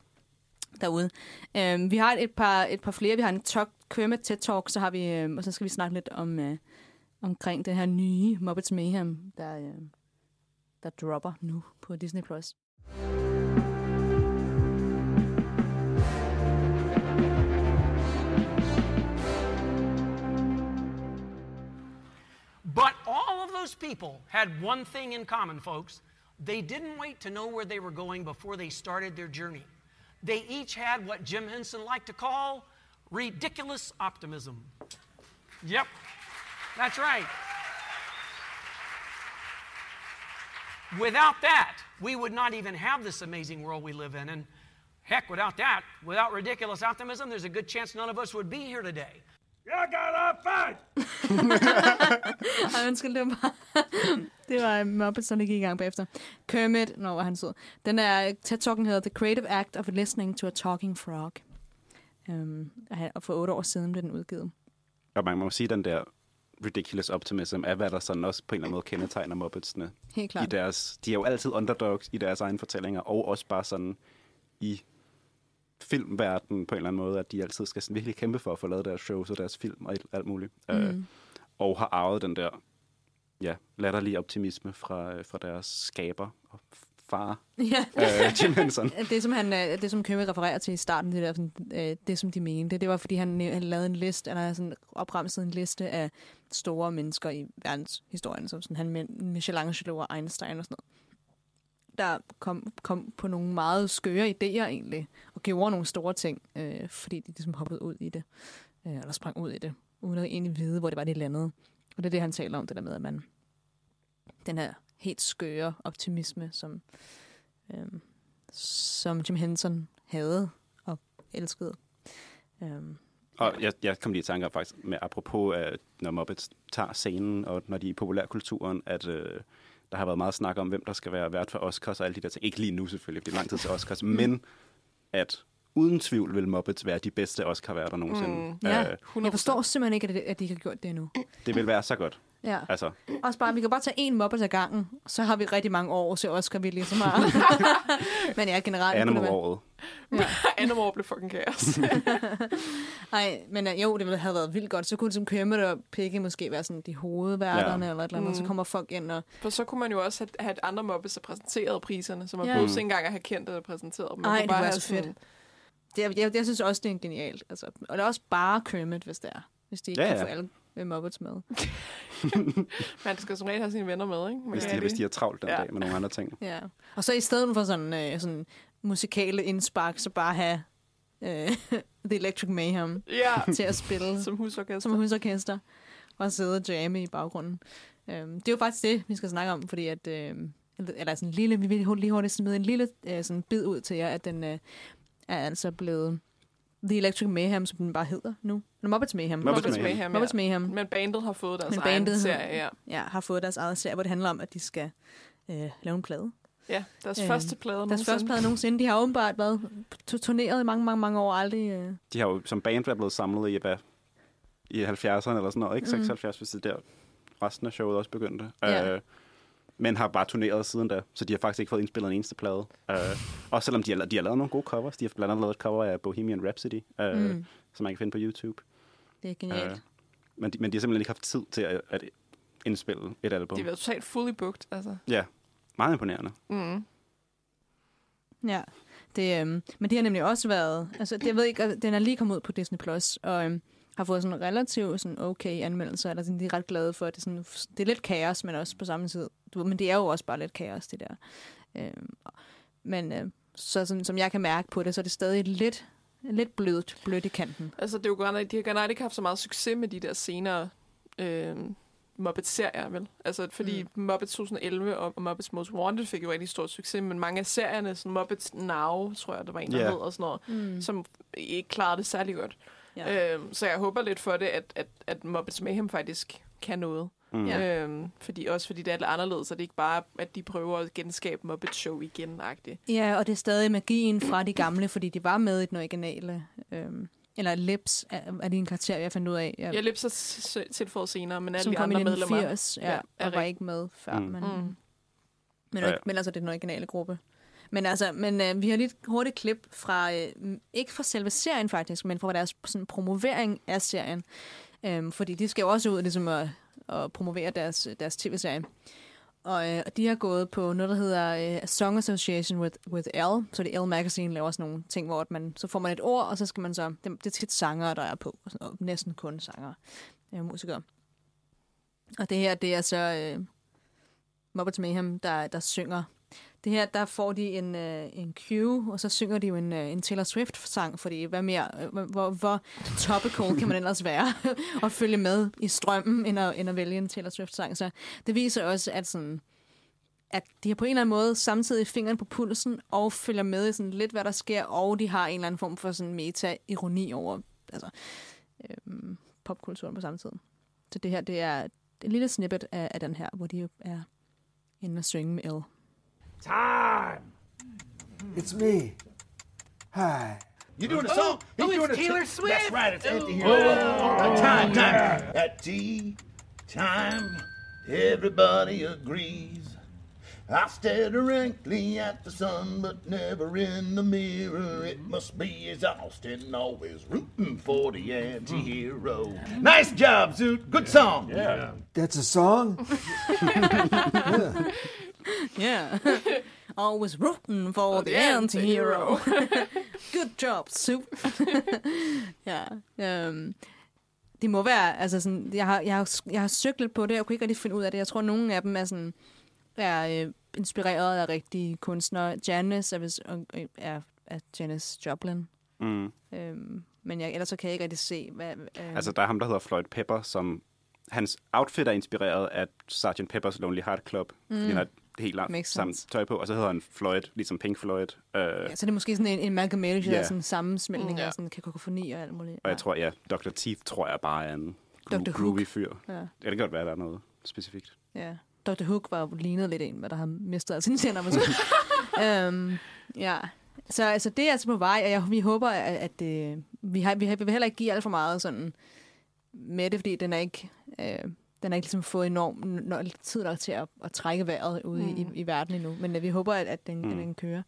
derude. Uh, vi har et par, et par flere. Vi har en talk, Kermit TED Talk, så har vi, uh, og så skal vi snakke lidt om uh, omkring det her nye Muppets Mayhem, der, uh, der dropper nu på Disney+. Plus. But all of those people had one thing in common, folks. They didn't wait to know where they were going before they started their journey. They each had what Jim Henson liked to call ridiculous optimism. Yep, that's right. Without that, we would not even have this amazing world we live in. And heck, without that, without ridiculous optimism, there's a good chance none of us would be here today. You got a fight! Ej, undskyld, det var bare... det var Muppets, der lige gik i gang bagefter. Kermit, når var han sød. Den er, TED-talken hedder The Creative Act of Listening to a Talking Frog. Um, og for otte år siden blev den udgivet. Og man må sige, at den der ridiculous optimism er, hvad der sådan også på en eller anden måde kendetegner Muppetsene. Helt klart. I deres, de er jo altid underdogs i deres egne fortællinger, og også bare sådan i filmverdenen på en eller anden måde, at de altid skal sådan virkelig kæmpe for at få lavet deres shows og deres film og alt, muligt. Mm. Øh, Mm. og har arvet den der ja, latterlige optimisme fra, øh, fra deres skaber og far, Ja. øh, Jim Henson. Det, som han, øh, det, som Kermit refererer til i starten, det, der, sådan, øh, det som de mente, det var, fordi han, han lavede en liste, har sådan opremset en liste af store mennesker i verdenshistorien, som sådan, han Michelangelo og Einstein og sådan noget der kom, kom på nogle meget skøre idéer egentlig, og gjorde nogle store ting, øh, fordi de ligesom hoppede ud i det, øh, eller sprang ud i det, uden at egentlig vide, hvor det var, de landede. Og det er det, han taler om, det der med, at man den her helt skøre optimisme, som, øh, som Jim Henson havde og elskede. Øh, Og jeg, jeg kom lige i tanke om faktisk, med apropos, at når Muppets tager scenen, og når de er i populærkulturen, at øh, der har været meget snak om, hvem der skal være vært for Oscars og alle de der ting. Ikke lige nu selvfølgelig, det er lang tid til Oscars, Mm. men at uden tvivl vil Muppets være de bedste Oscar-værter nogensinde. Mm. Ja, Øh, jeg forstår simpelthen ikke, at de ikke har gjort det endnu. det vil være så godt. Ja. Altså, Også bare, vi kan bare tage en Muppet ad gangen, så har vi rigtig mange år til Oscar, vi ligesom har. Men ja, generelt. kunne Animal-året. Ja. Animal blev fucking kaos. Nej, men uh, jo, det ville have været vildt godt. Så kunne det som Kermit og Piggy måske være sådan de hovedværterne Ja. eller et eller andet. Mm. Så kommer folk ind og... For så kunne man jo også have, have et andre Muppets, der præsenterede priserne, så man Ja. behøvede Mm. ikke engang at have kendt eller præsenteret dem. Nej, kunne det bare var så fedt. sådan- Det, er- jeg, jeg synes også, det er genialt. Altså, og det er også bare Kermit, hvis det er. Hvis de ikke Ja, kan ja. få alle øh, Muppets med. Man skal som regel have sine venner med, ikke? Hvis de, det- hvis de har travlt den Ja. dag med nogle andre ting. Ja. Og så i stedet for sådan, øh, sådan musikale indspark, så bare have øh, The Electric Mayhem Ja. til at spille. Som husorkester. Som husorkester. og sidde og jamme i baggrunden. Øhm, det er jo faktisk det, vi skal snakke om, fordi at... Øh, eller sådan en lille, vi vil lige hurtigt smide en lille øh, sådan bid ud til jer, at den øh, er altså blevet The Electric Mayhem, som den bare hedder nu. Eller Muppets Mayhem. Muppets Muppets Mayhem, ja. Muppets Mayhem. Men bandet har fået deres Men egen bandet serie, ja. ja, har fået deres eget serie, hvor det handler om, at de skal øh, lave en plade. Ja, deres første plade Deres nogensinde. første plade nogensinde. De har åbenbart været tu- turneret i mange, mange, mange år, aldrig... Øh, De har jo som band været blevet samlet i, hvad, i 70'erne eller sådan noget, ikke? Mm. 76, hvis det er der resten af showet også begyndte. Ja. Øh, men har bare turneret siden da, så de har faktisk ikke fået indspillet en eneste plade. Øh, også selvom de har, de har lavet nogle gode covers. De har blandt andet lavet et cover af Bohemian Rhapsody, øh, Mm. som man kan finde på YouTube. det er genialt. Øh, men, de, men de har simpelthen ikke haft tid til at, at indspille et album. De har været totalt fully booked, altså. Ja, meget imponerende. Mm. Ja, det, øhm, men det har nemlig også været, altså det, jeg ved ikke, den er lige kommet ud på Disney+, Plus og øhm, har fået sådan relativt sådan okay anmeldelser, eller sådan, de er ret glade for, at det er, sådan, det er lidt kaos, men også på samme tid. Du, men det er jo også bare lidt kaos, det der. Øhm, men øh, så sådan, som jeg kan mærke på det, så er det stadig lidt, lidt blødt, blødt i kanten. Altså, det er jo godt, de har godt ikke haft så meget succes med de der senere øh, Muppets-serier, vel? Altså, fordi mm. Muppets 2011 og, og Muppets Most Wanted fik jo rigtig stor succes, men mange af serierne, sådan Muppets Now, tror jeg, der var en, der yeah. hed, og sådan noget, mm. som ikke klarede det særlig godt. Ja. Øhm, så jeg håber lidt for det, at, at, at Muppets Mayhem faktisk kan noget. Mm. Ja. Øhm, fordi også fordi det er lidt anderledes, så det er ikke bare, at de prøver at genskabe Muppet Show igen-agtigt. Ja, og det er stadig magien fra de gamle, fordi de var med i den originale. Øhm, eller Lips er, er det en karakter, jeg fandt ud af. Jeg, Jeg Lips er tilføjet senere, men alle de andre medlemmer 1980, ja, ja, ja, er og var ikke med før. Mm. Men, Mm. men, Ja, ja. men altså, det er den originale gruppe. Men altså, men øh, vi har lige et hurtigt klip fra, øh, ikke fra selve serien faktisk, men fra deres sådan, promovering af serien. Øh, fordi de skal jo også ud ligesom at, at promovere deres, deres tv-serie. Og øh, de har gået på noget, der hedder øh, Song Association with, with L. Så det L Magazine laver sådan nogle ting, hvor at man, så får man et ord, og så skal man så... Det, det er tit sanger, der er på. Og sådan og næsten kun sanger. Øh, musikere. Og det her, det er så øh, Muppets Mayhem, der, der synger. Det her, der får de en, øh, en cue, og så synger de jo en, øh, en Taylor Swift-sang, fordi hvad mere, øh, hvor, hvor, topical kan man ellers være og følge med i strømmen, end at, end at vælge en Taylor Swift-sang. Så det viser også, at sådan, at de har på en eller anden måde samtidig fingeren på pulsen og følger med i sådan lidt, hvad der sker, og de har en eller anden form for sådan meta-ironi over altså, øhm, popkulturen på samme tid. Så det her, det er et lille snippet af, af den her, hvor de er inde og synge med L. Time! It's me. Hi. You doing a oh, song? Oh, He's it's doing a Taylor t- Swift. That's right. It's empty Oh. here. Oh. time, time. At tea time, everybody agrees. I stare directly at the sun, but never in the mirror. It must be as Austin always rooting for the anti-hero. Hmm. Nice job, Zoot. Good song. Yeah. That's a song? Yeah. Always rooting for the, the anti-hero. Good job, Sue. ja. Um, det må være, altså sådan, jeg har, jeg, har, jeg har søgt lidt på det, og kunne ikke rigtig finde ud af det. Jeg tror, nogle af dem er sådan, er øh, inspireret af rigtige kunstnere. Janis er, vist, øh, er, er Janis Joplin. Mm. Um, men jeg, ellers så kan jeg ikke rigtig se, hvad... Øh, Altså, der er ham, der hedder Floyd Pepper, som... Hans outfit er inspireret af Sgt. Pepper's Lonely Heart Club, mm. fordi Mm. han har et helt langt samme tøj på, og så hedder han Floyd, ligesom Pink Floyd. Øh, ja, så det er måske sådan en, en amalgamation Ja. af sådan sammensmeltning Mm, af ja. sådan kakofoni og alt muligt. og jeg tror, ja, Dr. Teeth tror jeg bare er en Dr. gro- Hook. groovy fyr. Ja. Ja, det kan godt være, der er noget specifikt. Ja. Dr. Hook var jo lignet lidt en, hvad der har mistet af sine tænder. Måske. um, ja. Så altså, det er altså på vej, og jeg, vi håber, at, at øh, vi, har, vi, har, vi vil heller ikke give alt for meget sådan med det, fordi den er ikke... Øh, den har ikke ligesom fået enorm no- tid nok til at, at trække vejret ude mm. i, i verden endnu. Men øh, vi håber, at, at den, mm. den kører.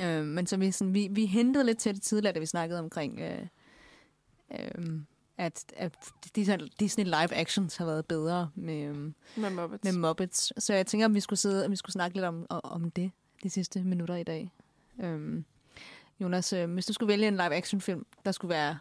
Øh, men så vi, sådan, vi, vi hentede lidt til det tidligere, da vi snakkede omkring, øh, øh, at, at Disney, Disney live actions har været bedre med, øh, Med Muppets. med Muppets. Så jeg tænker, at vi skulle, sidde, at vi skulle snakke lidt om, om det de sidste minutter i dag. Øhm, Jonas, øh, hvis du skulle vælge en live-action film, der skulle være,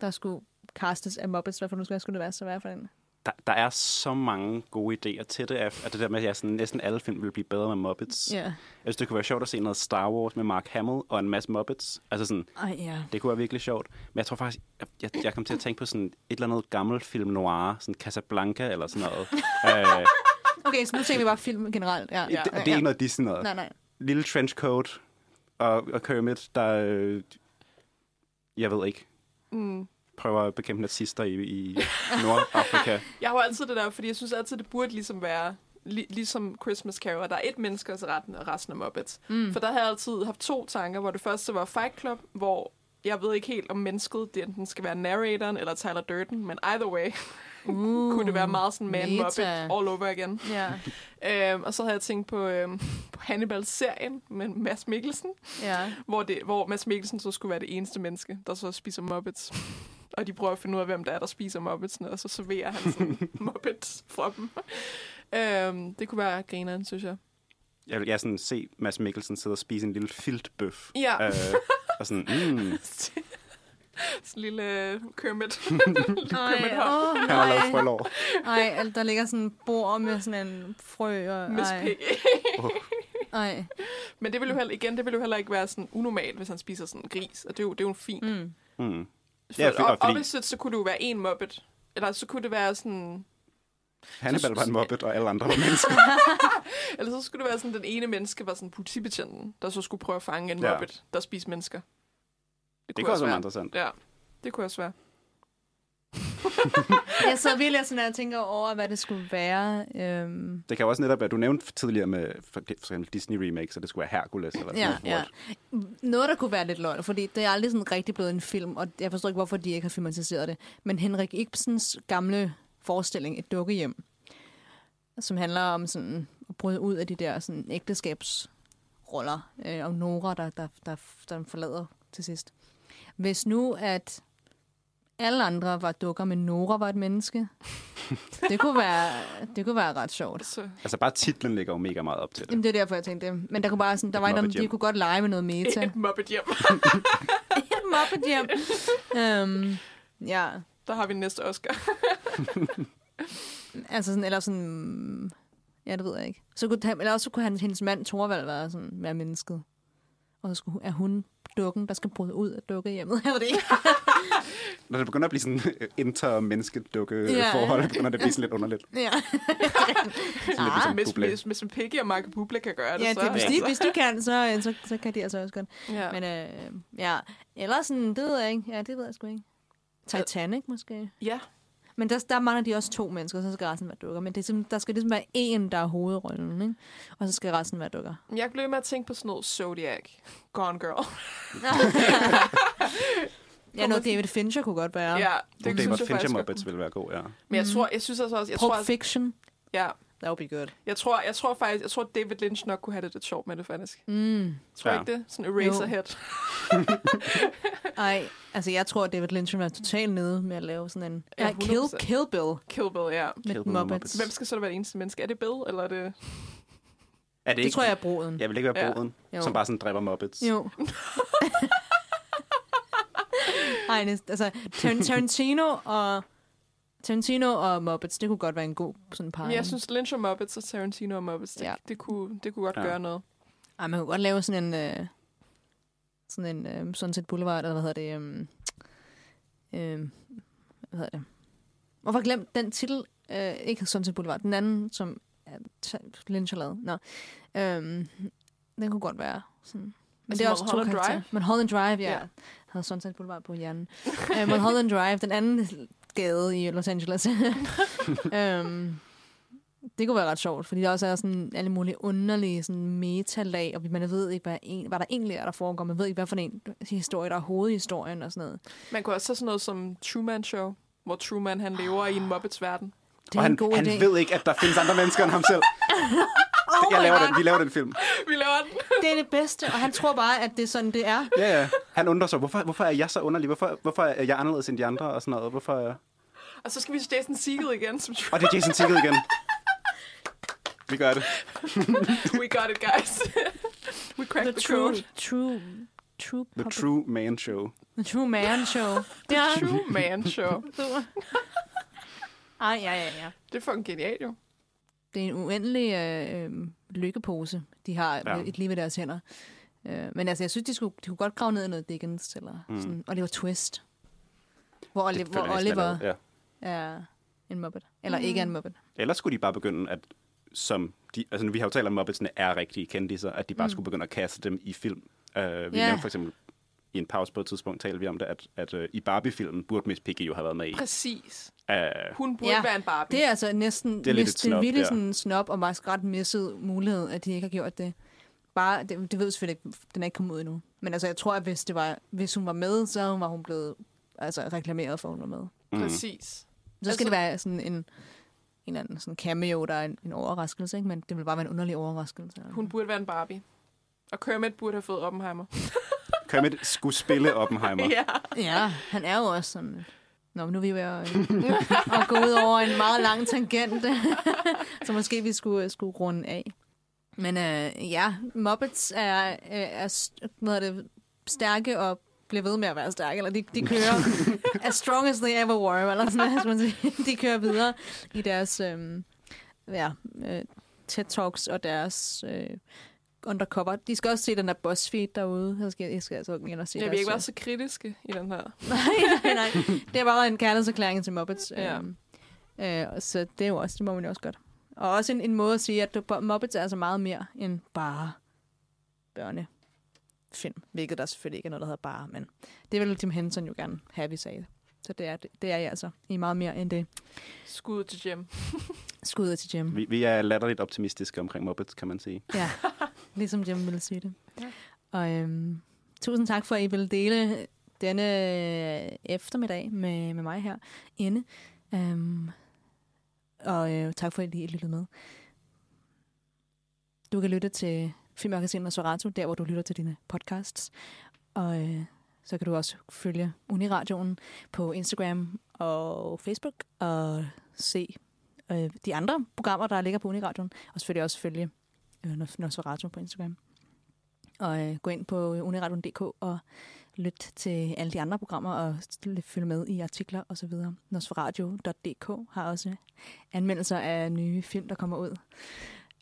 der skulle castes af Muppets, hvad for nu skulle, det være så være for en? der, der er så mange gode idéer til det, at at det der med, at jeg sådan, næsten alle film vil blive bedre med Muppets. Ja. Jeg synes, det kunne være sjovt at se noget Star Wars med Mark Hamill og en masse Muppets. Altså sådan, Ej, ja. det kunne være virkelig sjovt. Men jeg tror faktisk, jeg, jeg, jeg kom til at tænke på sådan et eller andet gammelt film noir, sådan Casablanca eller sådan noget. øh, Okay, så nu tænker vi bare film generelt. Ja. det, det er ikke noget Disney noget. Nej, nej. Lille trenchcoat og, og Kermit, der, øh, jeg ved ikke, Mm. Prøver at bekæmpe nazister i, i Nordafrika. Jeg har jo altid det der, fordi jeg synes altid, det burde ligesom være li- ligesom Christmas Carol, at der er et menneske, og så og resten af Muppets. Mm. For der har jeg altid haft to tanker, hvor det første var Fight Club, hvor jeg ved ikke helt, om mennesket det enten skal være narratoren eller Tyler Durden, men either way, uh, kunne det være meget sådan man meta. Muppet all over again. Ja. Øhm, og så havde jeg tænkt på, øhm, på Hannibal-serien med Mads Mikkelsen, Ja. hvor, det, hvor Mads Mikkelsen så skulle være det eneste menneske, der så spiser Muppets. Og de prøver at finde ud af, hvem der er, der spiser Muppetsene, og så serverer han sådan Muppets fra dem. Øhm, det kunne være grineren, synes jeg. Jeg vil gerne sådan se Mads Mikkelsen sidde og spise en lille filtbøf. Ja. Øh, og sådan, mm, Sådan en lille øh, Kermit. Ej, Kermit åh, han har lavet frølår. Ej, der ligger sådan en bord med sådan en frø. Og, Miss ej. Ej. Men det vil jo heller, igen, det vil jo heller ikke være sådan unormalt, hvis han spiser sådan en gris. Og det er jo, det er jo fint. Mm. Mm. For Ja, fi- og fordi opposite, så kunne det jo være en Muppet. Eller så kunne det være sådan... Hannibal var en mobbet, og alle andre var mennesker. Eller så skulle det være sådan, den ene menneske var sådan politibetjenten, der så skulle prøve at fange en Ja. Muppet, der spiser mennesker. Det kunne også være interessant. Ja, det kunne også være. Jeg sidder virkelig sådan her og tænker over, hvad det skulle være. Øhm, Det kan jo også netop være, du nævnte tidligere med for eksempel Disney remake, så det skulle være Hercules eller ja, noget. ja. Noget, der kunne være lidt løgn, fordi det er aldrig sådan rigtig blevet en film, og jeg forstår ikke, hvorfor de ikke har filmatiseret det. Men Henrik Ibsens gamle forestilling, Et dukkehjem, som handler om sådan at bryde ud af de der sådan ægteskabsroller, øh, og Nora, der, der, der, der forlader til sidst. Hvis nu, at alle andre var dukker, men Nora var et menneske, det kunne være, det kunne være ret sjovt. Så, Altså bare titlen ligger jo mega meget op til det. Jamen, det er derfor, jeg tænkte det. Men der kunne bare sådan, der var en, de kunne godt lege med noget meta. et Muppet hjem. et Muppet hjem. um, ja, Der har vi næste Oscar. altså sådan, eller sådan, ja, det ved jeg ikke. Så kunne, eller også så kunne han, hendes mand Torvald være sådan, være mennesket. Og så skulle, er hun dukken, der skal bryde ud af dukkehjemmet. Jeg ved det ikke. Når det begynder at blive sådan inter-menneske-dukke Ja. forhold, begynder det at blive sådan lidt underligt. ja. Sådan lidt ligesom hvis, hvis, hvis en Piggy og Michael Bublé kan gøre det, ja, så... det, hvis, de, altså. hvis de kan, så, så, så kan de altså også godt. Ja. Men øh, ja, eller sådan, det ved jeg ikke. Ja, det ved jeg sgu ikke. Titanic måske. Ja. Men der, der mangler de også to mennesker, så skal resten være dukker. Men det er simpelthen, der skal ligesom være en, der er hovedrollen, ikke? Og så skal resten være dukker. Jeg blev med at tænke på sådan noget Zodiac. Gone Girl. Ja, noget David Fincher kunne godt være. Ja, Det det David Fincher Muppets ville være god, ja. Men jeg tror, jeg synes altså også... Jeg Pulp tror, Fiction. Ja. That would be good. Jeg tror, jeg tror faktisk, jeg tror, David Lynch nok kunne have det lidt sjovt med det, faktisk. Mm. Tror Ja. ja. ikke det? Sådan Eraserhead. Ej, altså jeg tror, David Lynch var totalt nede med at lave sådan en... Ja, Ja, Kill, 100%. Kill Bill Kill Bill, ja. med Kill Bill Muppets. Muppets. Hvem skal så være det eneste menneske? Er det Bill, eller er det... Er det, Det ikke? tror jeg er broden. Jeg vil ikke være Ja. broden, Jo. som bare sådan dræber Muppets. Jo. Ej, det, altså Tar- Tarantino og Tarantino og Muppets, det kunne godt være en god sådan par. Men jeg synes, Lynch og Muppets og Tarantino og Muppets, det, Ja. det, kunne, det kunne godt Ja. gøre noget. Ej, man kunne godt lave sådan en øh, sådan en øh, Sunset Boulevard, eller hvad hedder det? Øh, øh, hvad hedder det? Hvorfor glemt den titel? Øh, ikke Sunset Boulevard, den anden, som er Lynch har lavet. Nå. Øhm, den kunne godt være sådan. Men Altså det er også to Mulholland karakterer. Drive? Mulholland Drive, ja. Ja. Jeg havde Sunset Boulevard på hjernen. uh, Mulholland Drive, den anden gade i Los Angeles. um, det kunne være ret sjovt, fordi der også er sådan alle mulige underlige sådan metalag, og man ved ikke, hvad, en, hvad der egentlig er, der foregår. Man ved ikke, hvad for en historie, der er hovedhistorien og sådan noget. Man kunne også have sådan noget som Truman Show, hvor Truman han lever i en Muppets verden. Det er og han, en god han idé. ved ikke, at der findes andre mennesker end ham selv. oh jeg laver God. den, vi laver den film. Vi laver den. Det er det bedste, og han tror bare, at det er sådan, det er. Ja, ja. Han undrer sig, hvorfor, hvorfor er jeg så underlig? Hvorfor, hvorfor er jeg anderledes end de andre? Og sådan noget. Hvorfor er... Og så skal vi til Jason Segel igen. Som Og det er Jason Segel igen. Vi gør det. We got it, guys. We cracked The the, true, code. true, true, The puppet- True Man Show. The True Man Show. Det er True Man Show. Ej, ja, ja, ja. Det er fucking genialt jo. Det er en uendelig øh, lykkepose, de har Ja. et liv i deres hænder. Øh, men altså, jeg synes, de, skulle, de kunne godt grave ned i noget Dickens, eller Mm. mm. sådan Oliver Twist. Hvor, Oli- hvor er Oliver ja. er en muppet. Eller Mm. ikke er en muppet. Ellers skulle de bare begynde at som de, altså vi har jo talt om, at Muppetsene er rigtige kendiser, at de bare Mm. skulle begynde at kaste dem i film. Uh, vi Ja. nævnte for eksempel i en pause på et tidspunkt, talte vi om det, at, at uh, i Barbie-filmen burde Miss Piggy jo have været med i. Præcis. Uh, Hun burde ja. være en Barbie. Det er altså næsten Det er lidt er virkelig sådan en snop, og faktisk ret misset mulighed, at de ikke har gjort det. Bare, det, det ved jeg selvfølgelig ikke, den er ikke kommet ud endnu. Men altså, jeg tror, at hvis, det var, hvis hun var med, så var hun blevet altså, reklameret for, at hun var med. Mm. Præcis. Så skal Altså- det være sådan en, en eller anden sådan cameo, der er en, en overraskelse, ikke? men det vil bare være en underlig overraskelse. Hun burde være en Barbie. Og Kermit burde have fået Oppenheimer. Kermit skulle spille Oppenheimer. ja. Ja, han er jo også sådan... Nå, nu er vi jo ved at, øh, at gå ud over en meget lang tangent, så måske vi skulle, skulle runde af. Men øh, ja, Muppets er, er, er hvad hedder det, stærke og bliver ved med at være stærke, eller de, de kører as strong as they ever were, eller sådan noget, man sige. De kører videre i deres øh, ja, øh, TED-talks og deres øh, undercover. De skal også se den der BuzzFeed derude. Jeg skal, jeg skal altså ind og se Ja, vi deres, ikke øh, været så kritiske i den her. nej, nej, nej. Det er bare en kærlighedserklæring til Muppets. Ja. Øhm, øh, så det er jo også, det må man jo også godt. Og også en, en måde at sige, at Muppets er altså meget mere end bare børnefilm. Hvilket der selvfølgelig ikke er noget, der hedder bare, men det vil Jim Henson jo gerne have, vi sagde. Så det er, det, det er jeg altså. I er meget mere end det. Skud til Jim. Skuddet til Jim. Vi, vi er latterligt optimistiske omkring Muppets, kan man sige. Ja, ligesom Jim ville sige det. Ja. Og øhm, tusind tak for, at I ville dele denne øh, eftermiddag med, med mig her inde. Øhm, og øh, tak for, at I lyttede med. Du kan lytte til Filmmagasinet og Sorato, der hvor du lytter til dine podcasts. Og øh, så kan du også følge Uniradioen på Instagram og Facebook og se øh, de andre programmer, der ligger på Uniradioen. Og selvfølgelig også følge Øh, Nosferatu på Instagram. Og øh, gå ind på øh, uniradion.dk og lyt til alle de andre programmer og følge med i artikler osv. Nosferatu.dk har også anmeldelser af nye film, der kommer ud.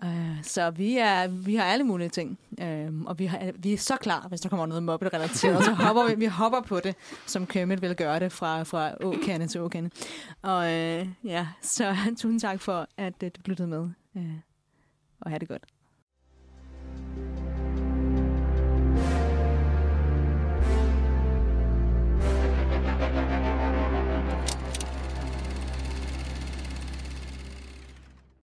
Uh, så vi, er, vi har alle mulige ting, uh, og vi, har, vi er så klar, hvis der kommer noget mobbet-relateret, så hopper vi, vi hopper på det, som Kermit vil gøre det fra, fra åkande til åkande. Og uh, ja, så tusind tak for, at uh, du lyttede med, uh, og have det godt.